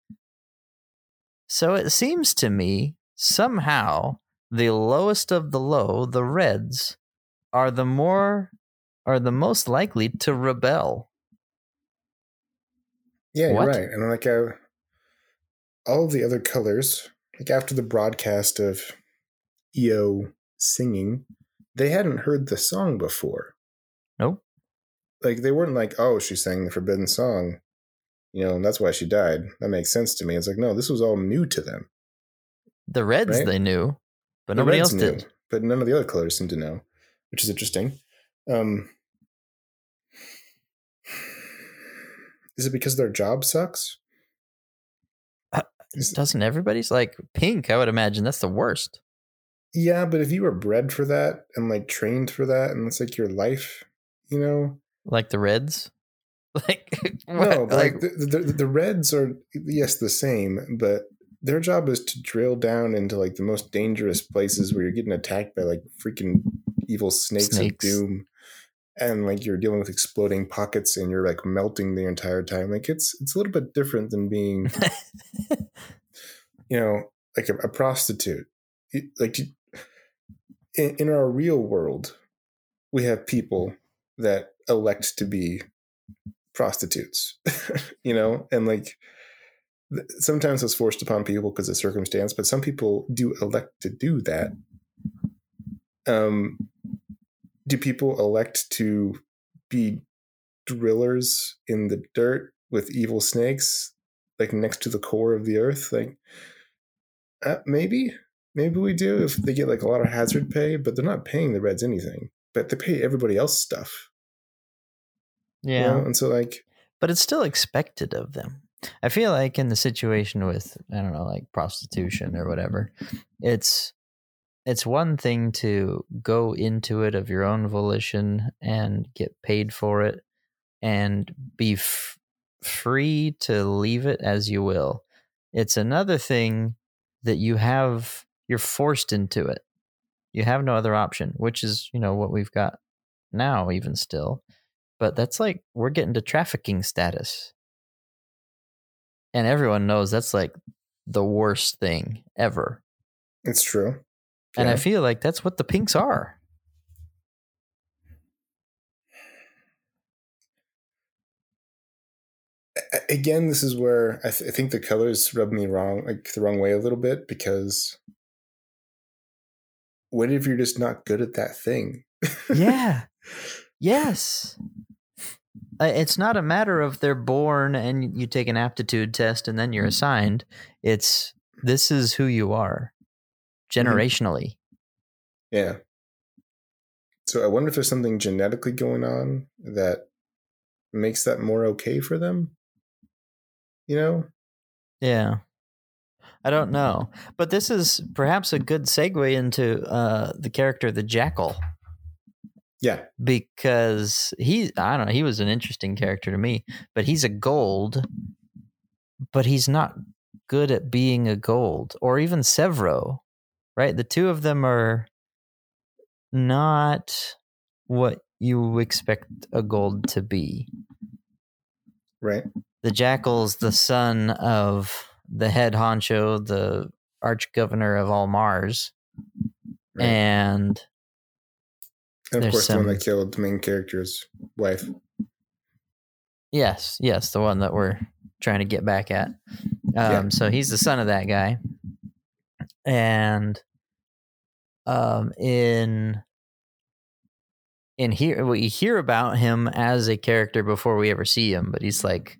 So it seems to me somehow the lowest of the low, the Reds, are the more are the most likely to rebel. Yeah, you're right. And like uh, all of the other colors, like after the broadcast of Eo singing, they hadn't heard the song before. Nope. Like they weren't like, oh, she sang the forbidden song, you know, and that's why she died. That makes sense to me. It's like, no, this was all new to them. The Reds Right. they knew, but The nobody else knew, did. but none of the other colors seemed to know, which is interesting. Um, is it because their job sucks? Uh, Doesn't everybody's like pink? I would imagine that's the worst. Yeah, but if you were bred for that and like trained for that, and it's like your life, you know. Like the Reds, like No, what? but like, the, the the Reds are yes the same, but their job is to drill down into like the most dangerous places where you're getting attacked by like freaking evil snakes, Snakes. of doom, and like you're dealing with exploding pockets and you're like melting the entire time. Like it's it's a little bit different than being you know, like a, a prostitute. It- Like in, in our real world, we have people that elect to be prostitutes, you know, and like sometimes it's forced upon people because of circumstance, but some people do elect to do that. Um, do people elect to be drillers in the dirt with evil snakes, like next to the core of the earth? Like, uh, maybe, maybe we do if they get like a lot of hazard pay, but they're not paying the Reds anything, but they pay everybody else stuff. you yeah, know? and so like, but it's still expected of them. I feel like in the situation with I don't know, like prostitution or whatever, it's it's one thing to go into it of your own volition and get paid for it and be f- free to leave it as you will. It's another thing that you have you're forced into it. You have no other option, which is, you know, what we've got now even still. But that's like we're getting to trafficking status. And everyone knows that's like the worst thing ever. it's true. And I feel like that's what the pinks are. Again, this is where I, th- I think the colors rub me wrong, like the wrong way a little bit, because what if you're just not good at that thing? Yeah. yes. It's not a matter of they're born and you take an aptitude test and then you're assigned. It's this is who you are generationally. Yeah. So I wonder if there's something genetically going on that makes that more okay for them. You know? Yeah. I don't know. But this is perhaps a good segue into uh, the character, the Jackal. Yeah. because he I don't know, he was an interesting character to me, but he's a gold, but he's not good at being a gold or even Sevro, right? The two of them are not what you expect a gold to be. Right. The Jackal's the son of the head honcho, the arch governor of all Mars, Right. and And of course, the one that killed the main character's wife. Yes, yes, the one that we're trying to get back at. Um, Yeah. So he's the son of that guy, and um, in in here we hear about him as a character before we ever see him, but he's like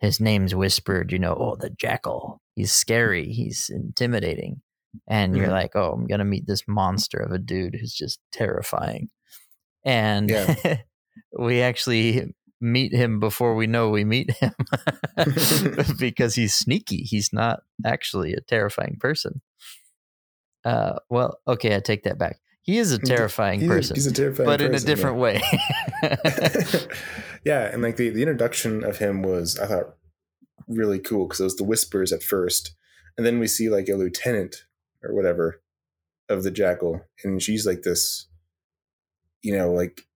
his name's whispered. You know, oh, the jackal. He's scary. He's intimidating, and you're Mhm. like, oh, I'm gonna meet this monster of a dude who's just terrifying, and Yeah. we actually meet him before we know we meet him because he's sneaky. He's not actually a terrifying person. Uh, well, okay, I take that back. He is a terrifying He's a, person, he's a terrifying but in a person, yeah. different way. yeah, and like the, the introduction of him was I thought really cool because it was the whispers at first, and then we see like a lieutenant or whatever of the jackal, and she's like this, you know, like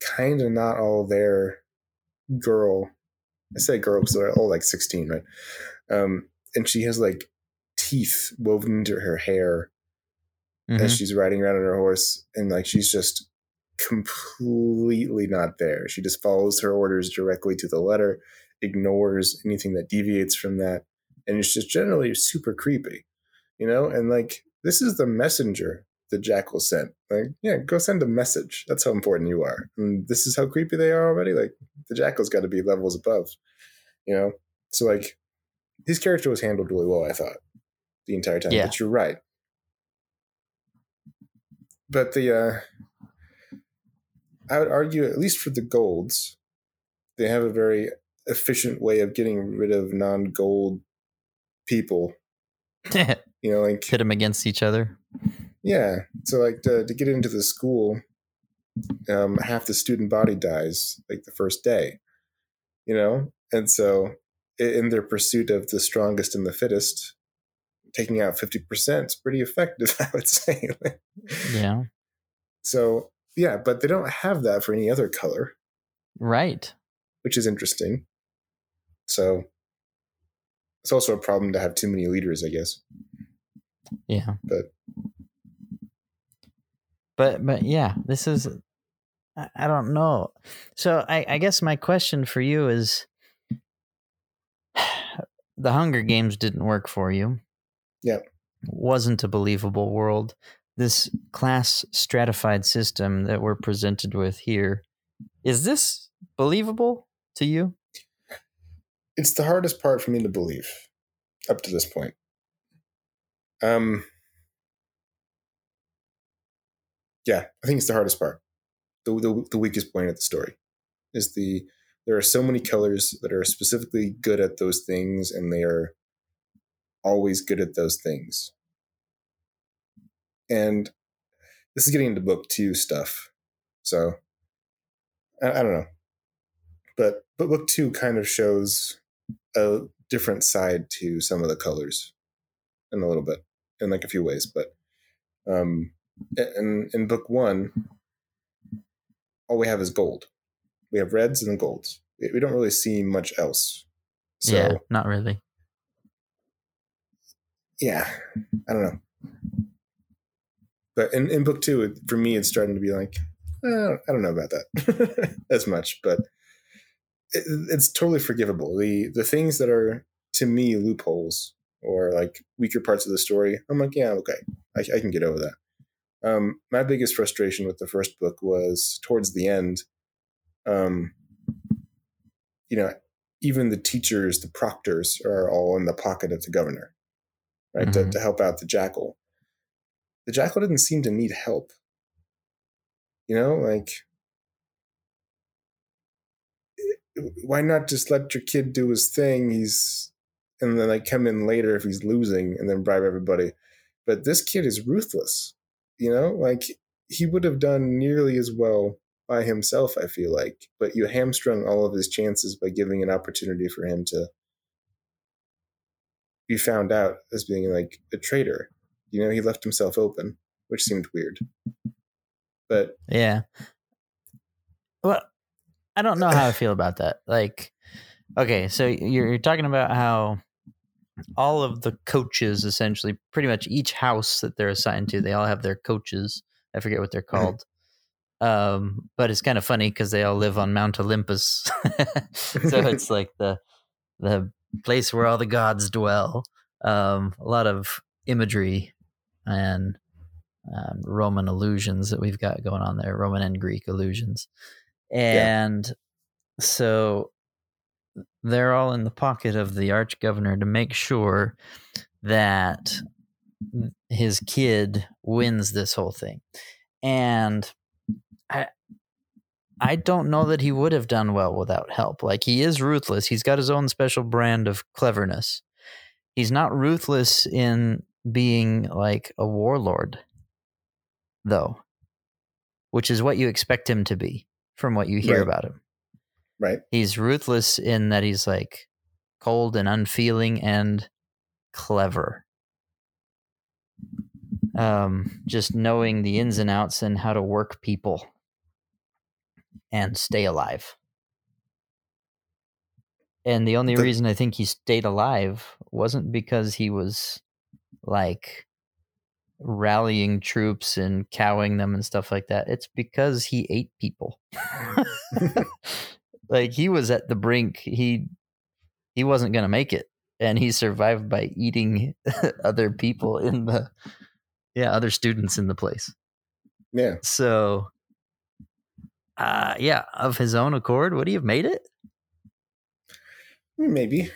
kind of not all there girl I say girl because they're all like 16, right? Um, and she has like teeth woven into her hair Mhm. as she's riding around on her horse, and like she's just completely not there. She just follows her orders directly to the letter, ignores anything that deviates from that, and it's just generally super creepy, you know. And like this is the messenger the jackal sent. Like, yeah, go send a message. That's how important you are. And this is how creepy they are already. Like the jackal's got to be levels above, you know. So like his character was handled really well, I thought, the entire time. Yeah. But you're right. But the uh I would argue, at least for the golds, they have a very efficient way of getting rid of non-gold people. You know, like them against each other. Yeah. So like to, to get into the school, um, half the student body dies like the first day. You know, and so in their pursuit of the strongest and the fittest, taking out fifty percent is pretty effective, I would say. Yeah. so yeah, but they don't have that for any other color. Right. which is interesting. So it's also a problem to have too many leaders, I guess. Yeah. But- but but yeah, this is I, I don't know. So I, I guess my question for you is the Hunger Games didn't work for you. Yep. Wasn't a believable world. This class stratified system that we're presented with here, is this believable to you? It's the hardest part for me to believe up to this point. Um, yeah, I think it's the hardest part. The, the, the weakest point of the story is the there are so many colors that are specifically good at those things, and they are always good at those things. And this is getting into book two stuff, so I, I don't know, but but book two kind of shows a different side to some of the colors in a little bit in like a few ways but um in in book one all we have is gold. We have reds and golds. We we don't really see much else. So yeah, not really. yeah i don't know. But in, in book two it, for me it's starting to be like eh, i don't know about that as much but it, it's totally forgivable. The the things that are to me loopholes or like weaker parts of the story i'm like yeah okay. I, I can get over that um, my biggest frustration with the first book was towards the end um, you know even the teachers the proctors are all in the pocket of the governor right to, Mhm. to help out the jackal. The jackal didn't seem to need help. You know like why not just let your kid do his thing? He's and then like come in later if he's losing and then bribe everybody. But this kid is ruthless you know like he would have done nearly as well by himself i feel like but you hamstrung all of his chances by giving an opportunity for him to be found out as being like a traitor you know he left himself open which seemed weird but Yeah. Well, I don't know how I feel about that. Like, okay, so you're, you're talking about how all of the coaches, essentially, pretty much each house that they're assigned to, they all have their coaches. I forget what they're called. Um, but it's kind of funny because they all live on Mount Olympus, so it's like the the place where all the gods dwell. Um, a lot of imagery and um, Roman illusions that we've got going on there, Roman and Greek illusions. And so they're all in the pocket of the arch governor to make sure that his kid wins this whole thing. And I I don't know that he would have done well without help. Like he is ruthless. He's got his own special brand of cleverness. He's not ruthless in being like a warlord though, which is what you expect him to be from what you hear Right. about him. Right He's ruthless in that he's like cold and unfeeling and clever. Um, just knowing the ins and outs and how to work people and stay alive. And the only The- reason I think he stayed alive wasn't because he was like rallying troops and cowing them and stuff like that. It's because he ate people. like he was at the brink. He he wasn't going to make it and he survived by eating other people in the yeah, other students in the place. yeah. So uh yeah, of his own accord, would he have made it? Maybe.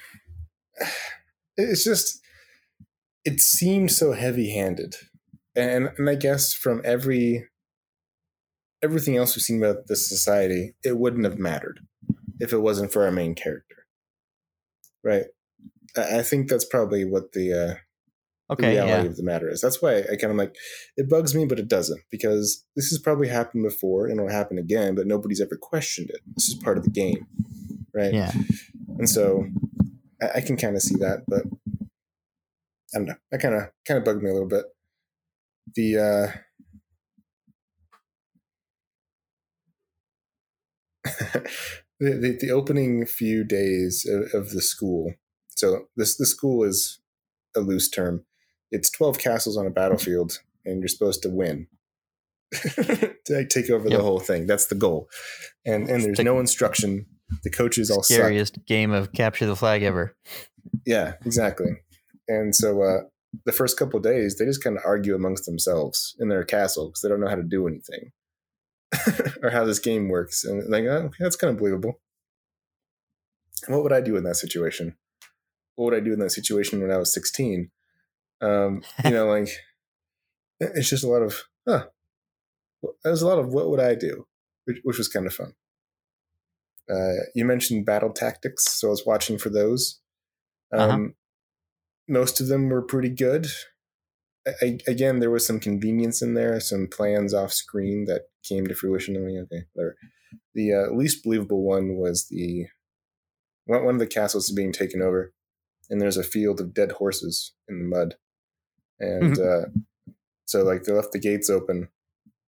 It's just it seems so heavy-handed. And and I guess from every everything else we've seen about this society, it wouldn't have mattered if it wasn't for our main character. Right? I I think that's probably what the uh the reality yeah. of the matter is. That's why I kind of like it bugs me, but it doesn't because this has probably happened before and it'll happen again, but nobody's ever questioned it. This is part of the game, right? Yeah. And so I, I can kind of see that, but I don't know. That kind of kind of bugged me a little bit. The uh the, the the opening few days of, of the school. So this the school is a loose term. It's twelve castles on a battlefield, and you're supposed to win. to take over Yep. the whole thing. That's the goal. And and there's the- no instruction. The coaches all suck. Scariest game of capture the flag ever. Yeah, exactly. And so uh, the first couple of days, they just kind of argue amongst themselves in their castle because they don't know how to do anything or how this game works. And like, oh, okay, that's kind of believable. What would I do in that situation? What would I do in that situation when I was 16? Um, you know, like, it's just a lot of, huh. There's a lot of what would I do, which, which was kind of fun. Uh, you mentioned battle tactics, so I was watching for those. Um, Uh-huh. Most of them were pretty good. I, again, there was some convenience in there, some plans off screen that came to fruition. I mean, okay, whatever. The uh, least believable one was the one one of the castles is being taken over, and there's a field of dead horses in the mud, and uh, so like they left the gates open,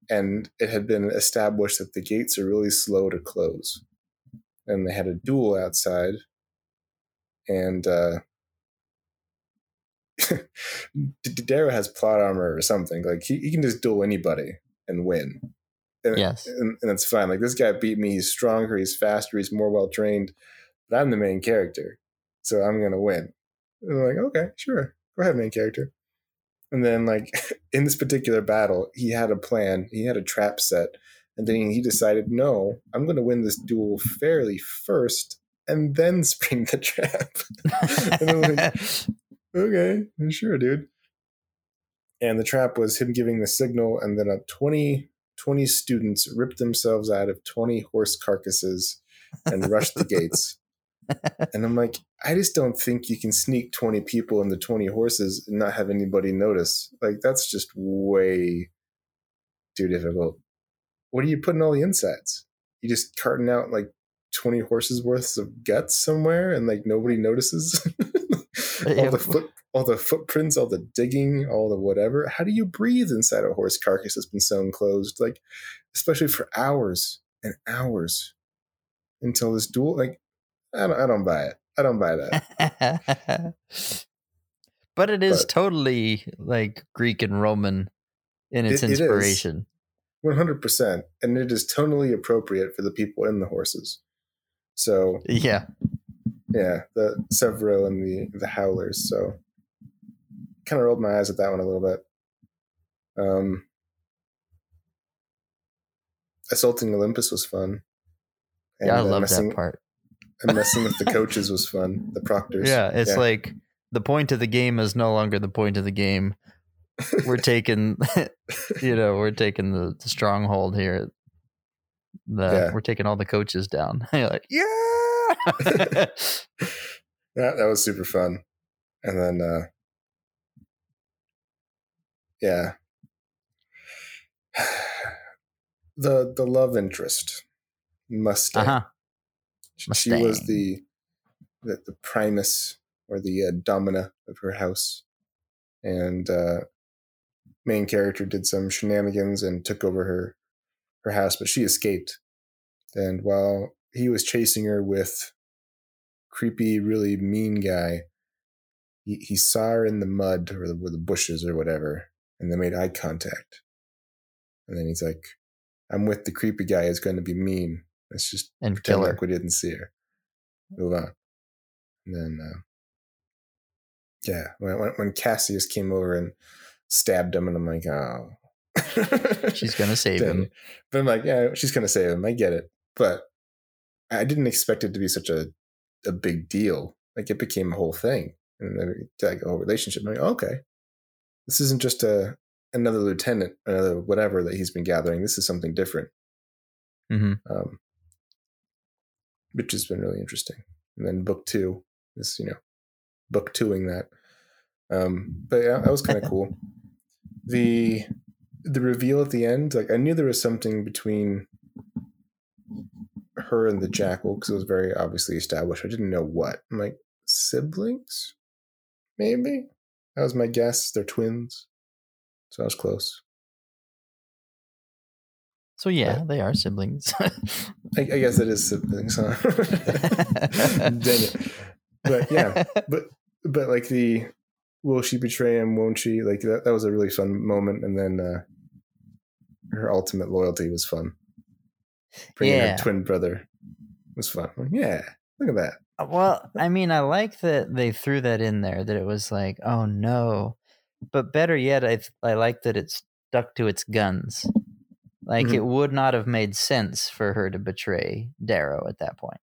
and it had been established that the gates are really slow to close, and they had a duel outside, and uh, Darrow has plot armor or something. Like he, he can just duel anybody and win. And, Yes. and, and it's fine. Like this guy beat me. He's stronger. He's faster. He's more well trained. But I'm the main character, so I'm gonna win. And I'm like, okay, sure, go ahead, main character. And then like in this particular battle, he had a plan. He had a trap set, and then he decided, no, I'm gonna win this duel fairly first, and then spring the trap. and I'm like, okay, sure, dude. And the trap was him giving the signal, and then a 20, 20 students ripped themselves out of 20 horse carcasses and rushed the gates. And I'm like, I just don't think you can sneak 20 people into 20 horses and not have anybody notice. Like, that's just way too difficult. What are you putting all the insides? You just carting out like 20 horses worth of guts somewhere and like nobody notices? all the foot all the footprints, all the digging, all the whatever. How do you breathe inside a horse carcass that's been sewn closed? Like, especially for hours and hours until this duel. Like, I don't, I don't buy it. I don't buy that. but it is But- totally like Greek and Roman in its It- inspiration. One hundred percent, and it is totally appropriate for the people in the horses. So Yeah. Yeah, the Sevro and the the Howlers. So kind of rolled my eyes at that one a little bit. Um, assaulting Olympus was fun. Yeah, I uh, love messing, that part. And messing with the coaches was fun. The proctors. Yeah, it's like the point of the game is no longer the point of the game. We're taking, you know, we're taking the, the stronghold here. The, Yeah. We're taking all the coaches down. You're like, yeah. that that was super fun. And then uh yeah. The the love interest Mustang. uh huh. She was the the, the primus or the uh, domina of her house. And uh main character did some shenanigans and took over her her house, but she escaped. And while he was chasing her with creepy, really mean guy, he, he saw her in the mud or the, or the bushes or whatever, and they made eye contact. And then he's like, I'm with the creepy guy who's going to be mean. Let's just And pretend like we didn't see her. Move on. And then, uh, yeah, when, when, when Cassius came over and stabbed him, and I'm like, oh. She's gonna save Then- him. But I'm like, yeah, she's gonna save him. I get it, but I didn't expect it to be such a a big deal. Like it became a whole thing, and then like a whole relationship. I'm like, okay, this isn't just a another lieutenant, another whatever that he's been gathering. This is something different, hmm um, which has been really interesting. And then book two is you know book twoing that. Um, but yeah, that was kind of cool. The the reveal at the end, like I knew there was something between her and the jackal because it was very obviously established. I didn't know what. I'm like siblings, maybe. That was my guess. They're twins, so I was close. So yeah, they are siblings. I, I guess it is siblings, huh? Dang it. But yeah, but but like the will she betray him? Won't she? Like that. That was a really fun moment, and then uh her ultimate loyalty was fun. Bringing Yeah. her twin brother was fun. Yeah, look at that. well, I mean, I like that they threw that in there. That it was like, oh no, but better yet, I I like that it stuck to its guns. Like Mhm. it would not have made sense for her to betray Darrow at that point.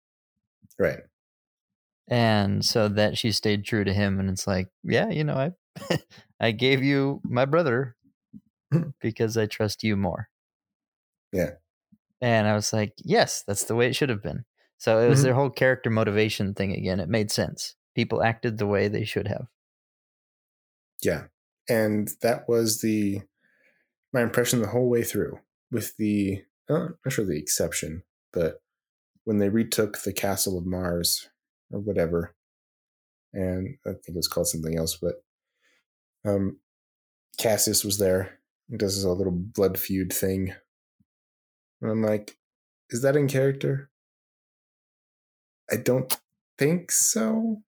Right. and so that she stayed true to him and it's like yeah you know i i gave you my brother because i trust you more Yeah. And i was like yes that's the way it should have been so it was Mhm. their whole character motivation thing again it made sense people acted the way they should have Yeah. And that was the my impression the whole way through, with the uh, not sure the exception, but when they retook the castle of Mars or whatever, and I think it was called something else, but um Cassius was there. He does this little blood feud thing. And I'm like, is that in character? I don't think so.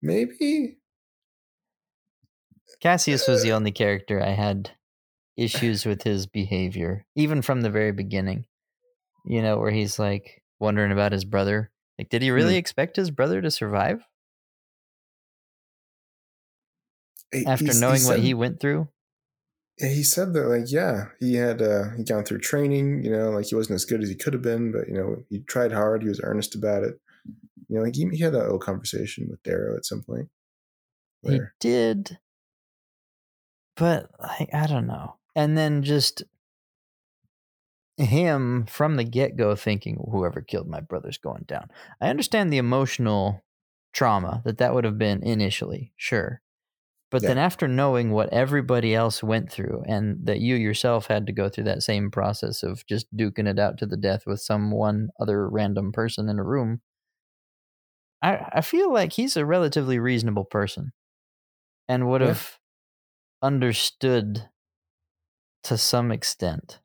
Maybe? cassius was the uh. only character i had issues with his behavior even from the very beginning you know where he's like wondering about his brother like did he really hmm. expect his brother to survive after he's- knowing what said- he went through he said that like yeah he had uh he gone through training you know like he wasn't as good as he could have been but you know he tried hard he was earnest about it you know like he, he had a little conversation with darrow at some point He did, but like I don't know. And then just him from the get go thinking whoever killed my brother's going down. I understand the emotional trauma that that would have been initially, sure. But Yeah. then after knowing what everybody else went through and that you yourself had to go through that same process of just duking it out to the death with some one other random person in a room, I, I feel like he's a relatively reasonable person and would Yeah. have understood to some extent,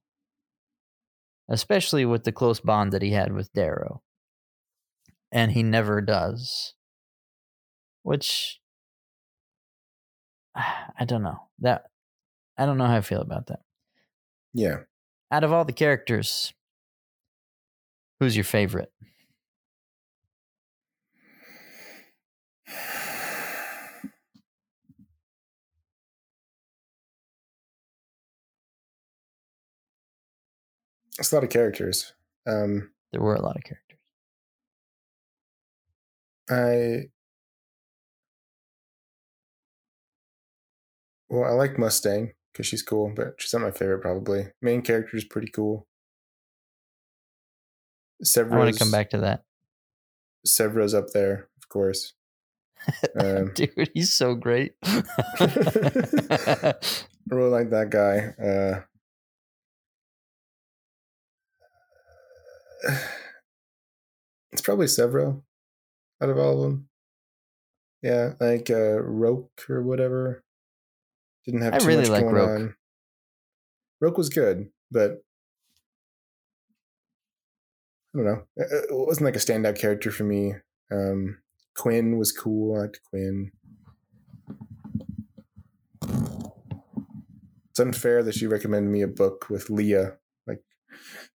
especially with the close bond that he had with Darrow. And he never does, which I don't know. That I don't know how I feel about that. yeah Out of all the characters, who's your favorite? it's a lot of characters um There were a lot of characters. i well i like mustang because she's cool but she's not my favorite probably main character is pretty cool I want to come back to that. Sevro's up there of course um Dude, he's so great. I really like that guy. Uh, it's probably Sevro out of all of them. Yeah, like uh, Roque or whatever. Didn't have I too really much like going Roque. on. Roque was good, but I don't know. It it wasn't like a standout character for me. Um, Quinn was cool. I liked Quinn. It's unfair that she recommended me a book with Leah. Like,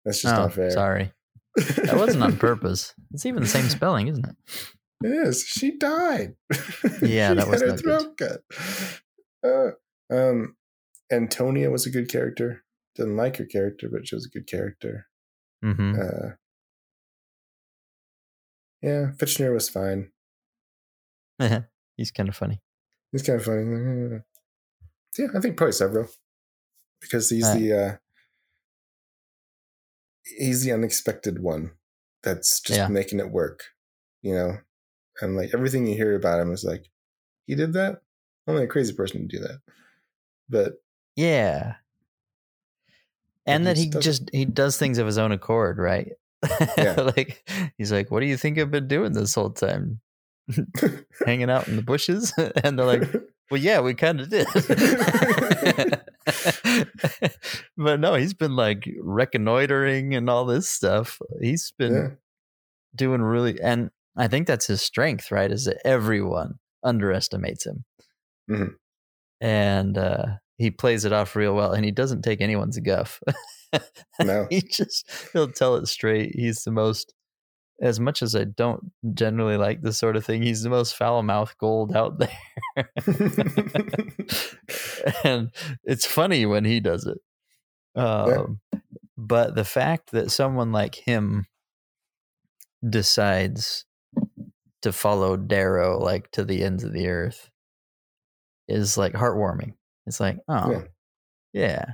that's just oh, not fair. sorry. That wasn't on purpose. It's even the same spelling, isn't it? It is. She died. Yeah, that was had her not good. throat cut. Uh, um, Antonia was a good character. Didn't like her character, but she was a good character. hmm Uh, yeah, Fitchner was fine. He's kind of funny. He's kind of funny. Yeah, I think probably several because he's Right. the uh, he's the unexpected one that's just Yeah. making it work, you know. And like everything you hear about him is like, he did that. Only a crazy person would do that. But Yeah. And that he just he does things of his own accord, right? Yeah. like he's like, "What do you think I've been doing this whole time? Hanging out in the bushes?" and they're like, "Well, yeah, we kind of did." but no, he's been like reconnoitering and all this stuff. He's been yeah, doing really and I think that's his strength, right? Is that everyone underestimates him. Mhm. And uh he plays it off real well and he doesn't take anyone's guff. no, he just he'll tell it straight. He's the most as much as I don't generally like this sort of thing, he's the most foul mouthed gold out there. and it's funny when he does it. Um, But the fact that someone like him decides to follow Darrow like to the ends of the earth is like heartwarming. It's like, oh, Yeah. yeah.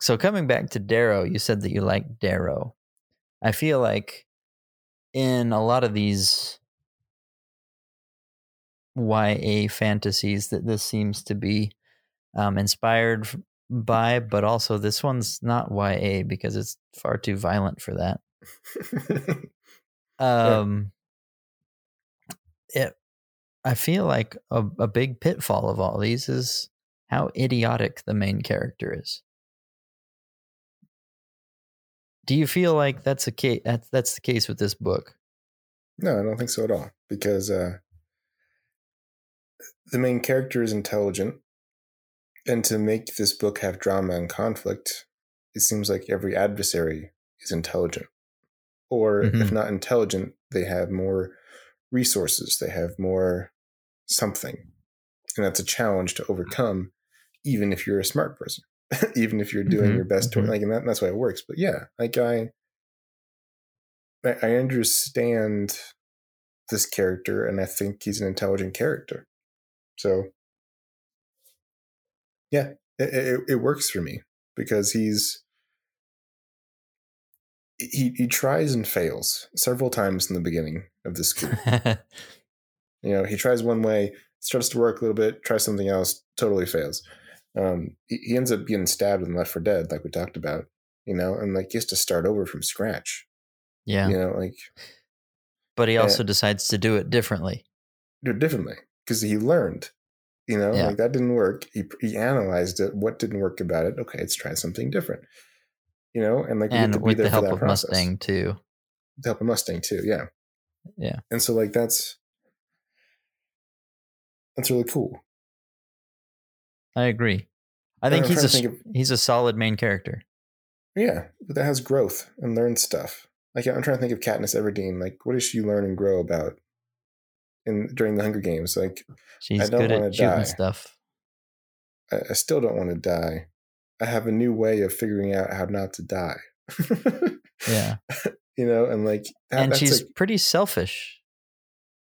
So coming back to Darrow, you said that you like Darrow. I feel like in a lot of these YA fantasies that this seems to be um, inspired by, but also this one's not YA because it's far too violent for that. Um, it, I feel like a, a big pitfall of all these is how idiotic the main character is. Do you feel like that's a case? That's, that's the case with this book. no, I don't think so at all. Because uh, the main character is intelligent, and to make this book have drama and conflict, it seems like every adversary is intelligent, or if Mhm. not intelligent, they have more resources. They have more something, and that's a challenge to overcome, even if you're a smart person, even if you're doing Mhm, your best. To, mhm. like, and that, that's why it works. But yeah, like I, I understand this character, and I think he's an intelligent character. So, yeah, it, it, it works for me because he's he he tries and fails several times in the beginning of the school. you know, he tries one way, starts to work a little bit, tries something else, totally fails. Um, he, he ends up getting stabbed and left for dead, like we talked about. You know, and like he has to start over from scratch. yeah, You know, like but he Yeah. also decides to do it differently. do it differently because he learned. You know, Yeah. like that didn't work. He he analyzed it. What didn't work about it? Okay, let's try something different. You know, and like And to be with the help of process. Mustang too. To help a Mustang too, yeah, Yeah. And so like that's that's really cool. I agree. I think I'm he's a to think he's a solid main character. Yeah, but that has growth and learns stuff. Like I'm trying to think of Katniss Everdeen. Like, what does she learn and grow about in during the Hunger Games? Like, She's don't good wanna shooting die. stuff. I, I still don't want to die. I have a new way of figuring out how not to die. Yeah. you know, and like, and she's like- pretty selfish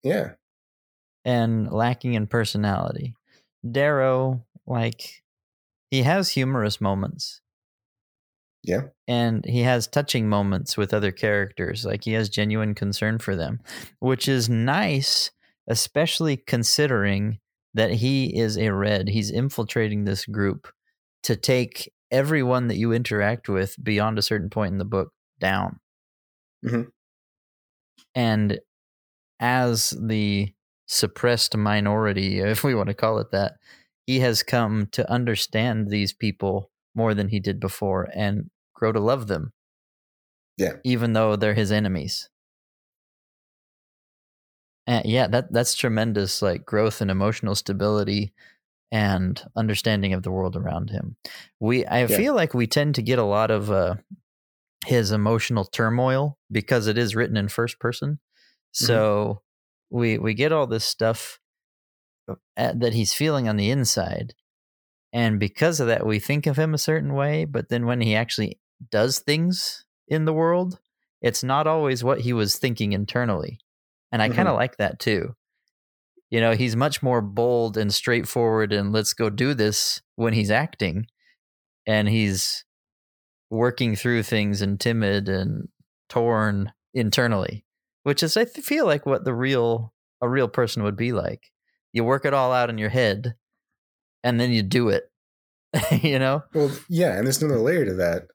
yeah, and lacking in personality. Darrow, like, he has humorous moments. Yeah. And he has touching moments with other characters. Like, he has genuine concern for them, which is nice, especially considering that he is a red. He's infiltrating this group to take everyone that you interact with beyond a certain point in the book down. Mhm. And as the suppressed minority, if we want to call it that, he has come to understand these people more than he did before and grow to love them. Yeah. Even though they're his enemies. Uh, yeah, that that's tremendous like growth and emotional stability and understanding of the world around him. We I Yeah. feel like we tend to get a lot of uh his emotional turmoil because it is written in first person. So we we get all this stuff uh, that he's feeling on the inside. And because of that we think of him a certain way, but then when he actually does things in the world, it's not always what he was thinking internally. And I kind of like that too. You know, he's much more bold and straightforward and let's go do this when he's acting. And he's working through things and timid and torn internally, which is I feel like what the real a real person would be like. You work it all out in your head and then you do it. you know? Well, yeah, and there's another layer to that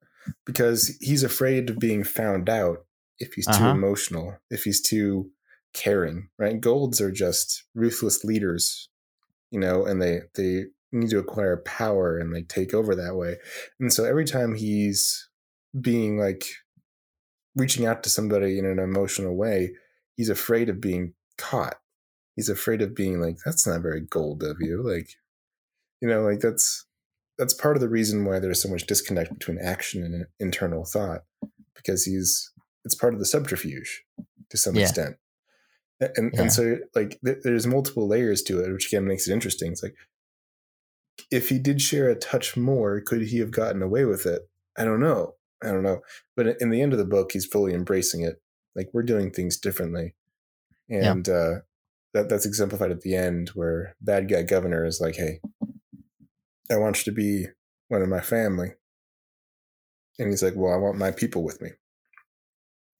because he's afraid of being found out if he's too Uh-huh. emotional, if he's too caring, right? Golds are just ruthless leaders, you know, and they they need to acquire power and like take over that way. And so every time he's being like reaching out to somebody in an emotional way, he's afraid of being caught. He's afraid of being like, that's not very gold of you. Like, you know, like that's that's part of the reason why there's so much disconnect between action and internal thought because he's it's part of the subterfuge to some Yeah. extent and Yeah. and so like th- there's multiple layers to it which again makes it interesting it's like if he did share a touch more could he have gotten away with it i don't know i don't know but in the end of the book he's fully embracing it like we're doing things differently Yeah. and uh that that's exemplified at the end where bad guy governor is like hey I want you to be one of my family. And he's like, Well, I want my people with me.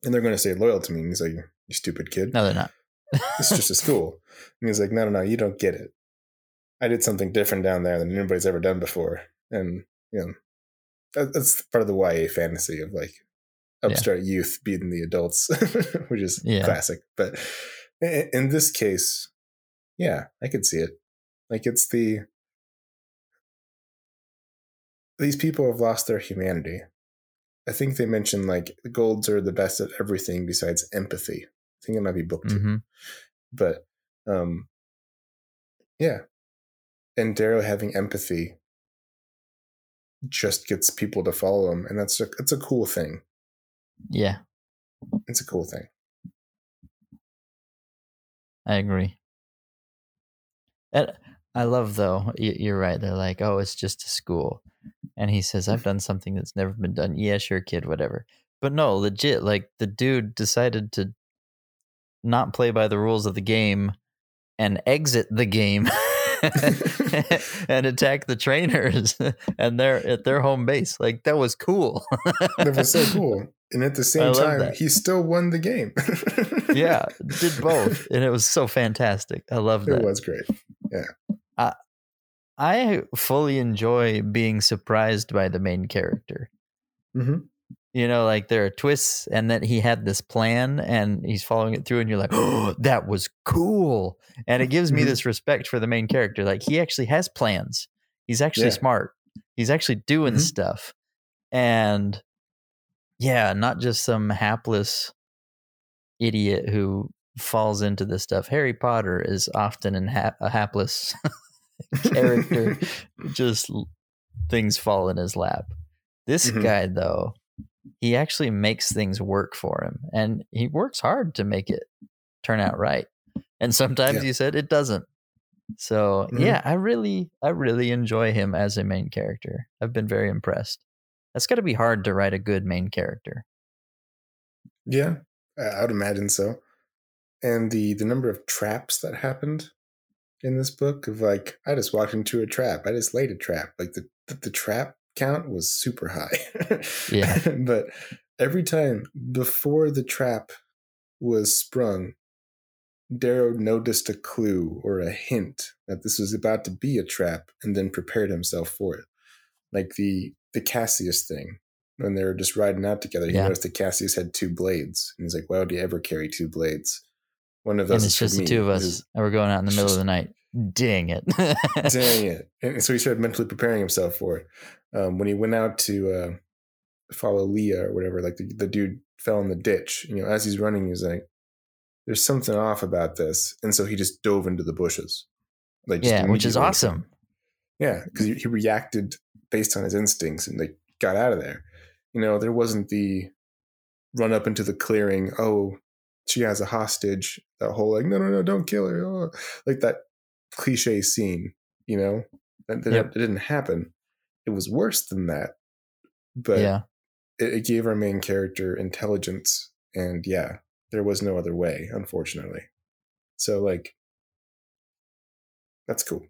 And they're going to stay loyal to me. And he's like, You stupid kid. No, they're not. It's just a school. And he's like, No, no, no, you don't get it. I did something different down there than anybody's ever done before. And, you know, that's part of the YA fantasy of like Yeah. upstart youth beating the adults, which is Yeah. classic. But in this case, yeah, I could see it. Like it's the these people have lost their humanity. I think they mentioned like the golds are the best at everything besides empathy. I think it might be book 2 hmm but um, yeah. And Darrow having empathy just gets people to follow him, and that's a it's a cool thing. Yeah, It's a cool thing. I agree. And I love though. You're right. They're like, oh, it's just a school, and he says, "I've done something that's never been done." Yeah, sure, kid, whatever. But no, legit. Like the dude decided to not play by the rules of the game and exit the game and attack the trainers and they're at their home base. Like that was cool. That was so cool. And at the same time, that. he still won the game. yeah, did both, and it was so fantastic. I love that. It was great. Yeah. I fully enjoy being surprised by the main character. hmm You know, like there are twists, and that he had this plan and he's following it through, and you're like, oh, that was cool. And it gives me Mhm. this respect for the main character. Like he actually has plans, he's actually Yeah. smart, he's actually doing Mhm. stuff. And yeah, not just some hapless idiot who falls into this stuff. Harry Potter is often in ha- a hapless character just things fall in his lap. This Mhm. guy, though, he actually makes things work for him, and he works hard to make it turn out right. And sometimes Yeah. you said it doesn't. So Mhm. yeah, I really, I really enjoy him as a main character. I've been very impressed. That's got to be hard to write a good main character. Yeah, I I would imagine so. And the the number of traps that happened in this book of like I just walked into a trap, I just laid a trap. Like the the, the trap count was super high. Yeah. but every time before the trap was sprung, Darrow noticed a clue or a hint that this was about to be a trap and then prepared himself for it. Like the the Cassius thing. When they were just riding out together, he Yeah. noticed that Cassius had two blades. And he's like, Why would you ever carry two blades? One of those and it's just the two of us, and we're going out in the middle of the night. Dang it! Dang it. And so he started mentally preparing himself for it. Um, when he went out to uh, follow Lea or whatever, like the, the dude fell in the ditch. You know, as he's running, he's like, there's something off about this, and so he just dove into the bushes. Like yeah, which is awesome. Yeah, because he reacted based on his instincts and like got out of there. You know, there wasn't the run up into the clearing. Oh, she has a hostage. That whole like, no, no, no, don't kill her. Oh. Like that cliche scene. You know, that, that yep. didn't happen. It was worse than that, but yeah, it, it gave our main character intelligence, and yeah, there was no other way, unfortunately. So like, that's cool.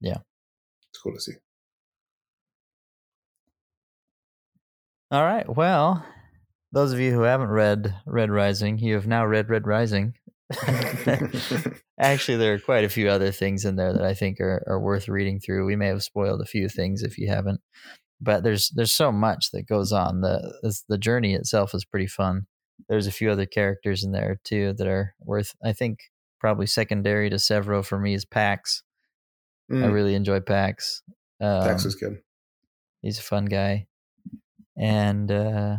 Yeah, it's cool to see. All right. Well, those of you who haven't read Red Rising, you have now read Red Rising. Actually, there are quite a few other things in there that I think are, are worth reading through. We may have spoiled a few things if you haven't, but there's there's so much that goes on. the The journey itself is pretty fun. There's a few other characters in there too that are worth. I think probably secondary to Sevro for me is Pax. Mm. I really enjoy Pax. Um, Pax is good. He's a fun guy and uh,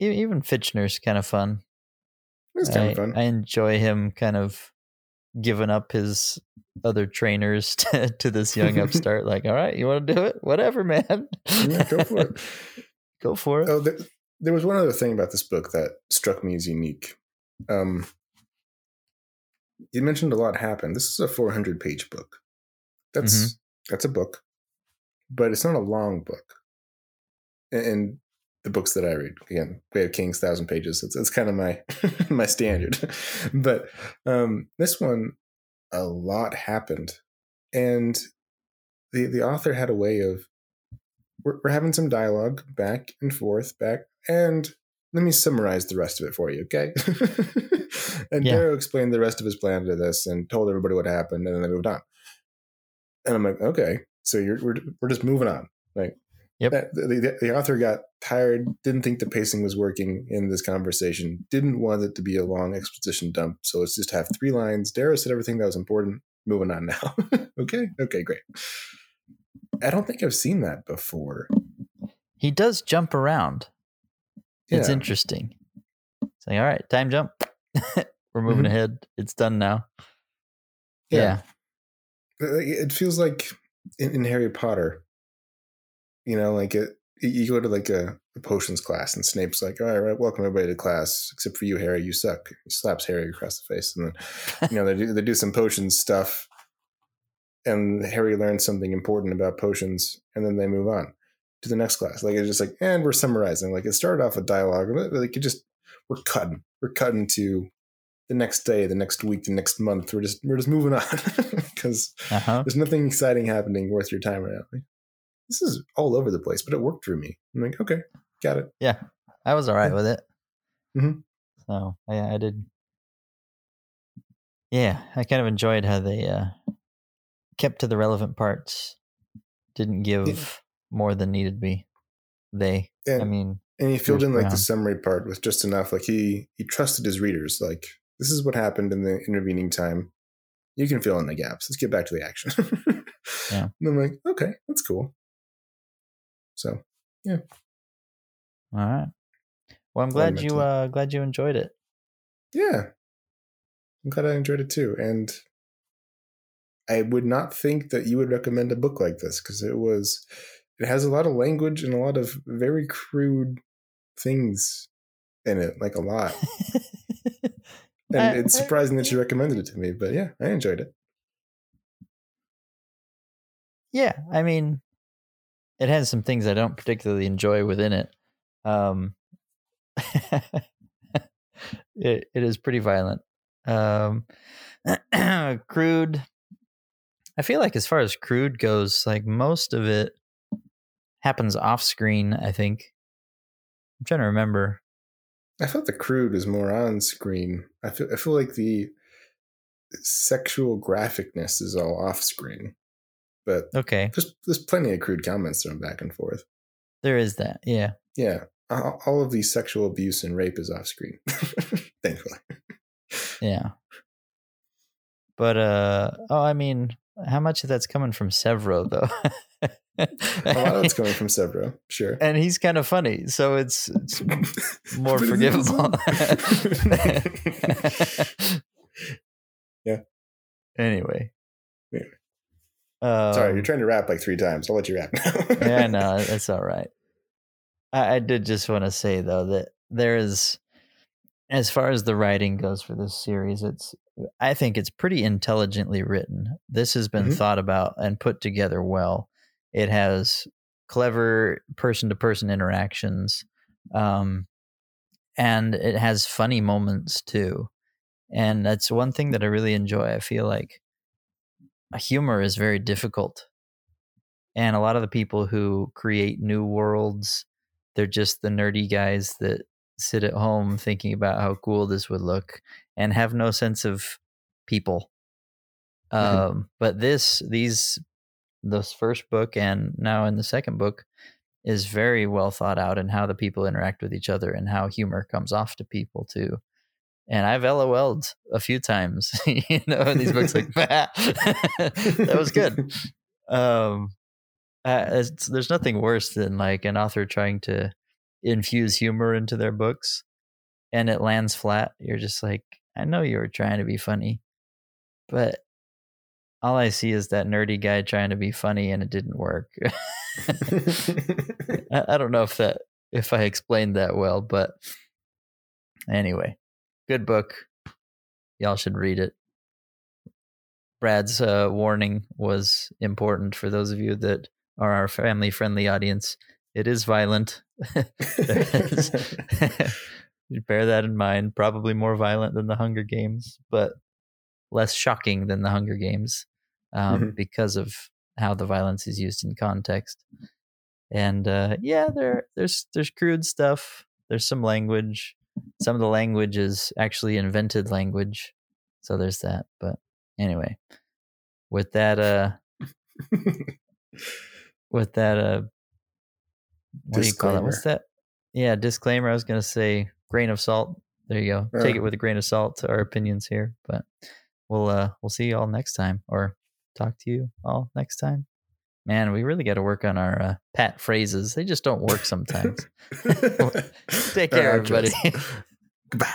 even Fitchner's kind of fun. It's kind I, of fun. I enjoy him kind of giving up his other trainers to, to this young upstart. like, all right, you want to do it? Whatever, man. yeah, go for it. go for it. Oh, there, there, was one other thing about this book that struck me as unique. Um, you mentioned a lot happened. This is a 400 page book. That's mm-hmm. that's a book but it's not a long book. And the books that I read, again, Way of Kings, thousand pages. It's, it's kind of my my standard. but um, this one, a lot happened, and the the author had a way of we're, we're having some dialogue back and forth, back and let me summarize the rest of it for you, okay? and yeah. Darrow explained the rest of his plan to this and told everybody what happened, and then they moved on. And I'm like, okay, so you're we're, we're just moving on. Like, yep. That, the, the author got tired, didn't think the pacing was working in this conversation, didn't want it to be a long exposition dump. So let's just have three lines. Darrow said everything that was important. Moving on now. okay. Okay. Great. I don't think I've seen that before. He does jump around. It's yeah. interesting. Saying, all right, time jump. We're moving mm-hmm. ahead. It's done now. Yeah. yeah. It feels like in, in Harry Potter, you know, like it, you go to like a, a, potions class and Snape's like, all right, welcome everybody to class, except for you, Harry, you suck. He slaps Harry across the face. And then, you know, they do, they do some potions stuff and Harry learns something important about potions and then they move on to the next class. Like it's just like, and we're summarizing. Like it started off with dialogue, but like it just, we're cutting, we're cutting to the next day, the next week, the next month. We're just we're just moving on because uh-huh. there's nothing exciting happening worth your time right now. This is all over the place, but it worked for me. I'm like, okay, got it. Yeah, I was all right yeah. with it. Mm-hmm. So yeah, I did. Yeah, I kind of enjoyed how they uh, kept to the relevant parts, didn't give yeah. more than needed be. They, and, I mean, and he filled in like the summary part with just enough. Like he he trusted his readers. Like this is what happened in the intervening time. You can fill in the gaps. Let's get back to the action. yeah. And I'm like, okay, that's cool. So, yeah. All right. Well, I'm glad you uh glad you enjoyed it. Yeah. I'm glad I enjoyed it too. And I would not think that you would recommend a book like this because it was it has a lot of language and a lot of very crude things in it, like a lot. and it's surprising that you recommended it to me. But yeah, I enjoyed it. Yeah, I mean, it has some things I don't particularly enjoy within it. Um, it it is pretty violent. Um, crude. I feel like as far as crude goes, like most of it happens off screen. I think. I'm trying to remember. I thought the crude was more on screen. I feel I feel like the sexual graphicness is all off screen. But okay, there's there's plenty of crude comments thrown back and forth. There is that, yeah, yeah. All of the sexual abuse and rape is off screen, thankfully. Yeah, but uh, oh, I mean, how much of that's coming from Sevro though? a lot of it's coming from Sevro, sure. and he's kind of funny, so it's it's more forgivable. Yeah. Anyway. Um, Sorry, you're trying to wrap like three times. I'll let you wrap now. yeah, no, that's all right. I, I did just want to say though that there is, as far as the writing goes for this series, it's I think it's pretty intelligently written. This has been Mhm. thought about and put together well. It has clever person to person interactions, um, and it has funny moments too. And that's one thing that I really enjoy. I feel like humor is very difficult. And a lot of the people who create new worlds they're just the nerdy guys that sit at home thinking about how cool this would look and have no sense of people. Mhm. um, but this these this first book and now in the second book is very well thought out in how the people interact with each other and how humor comes off to people too and I've LOL'd a few times, you know, in these books like that was good. Um uh, there's nothing worse than like an author trying to infuse humor into their books and it lands flat. You're just like i know you were trying to be funny but all i see is that nerdy guy trying to be funny and it didn't work. I, I don't know if that if i explained that well but anyway good book y'all should read it Brad's uh, warning was important for those of you that are our family friendly audience. It is violent. Bear that in mind. Probably more violent than the Hunger Games, but less shocking than the Hunger Games um, Mhm. because of how the violence is used in context. And uh, yeah, there there's there's crude stuff. There's some language. Some of the language is actually invented language. So there's that. But anyway, with that uh with that uh what do you call it? What's that? Yeah, disclaimer. I was gonna say grain of salt. There you go. Take it with a grain of salt to our opinions here. But we'll uh we'll see you all next time or talk to you all next time. Man, we really got to work on our uh, pat phrases. They just don't work sometimes. Take care, everybody. Goodbye.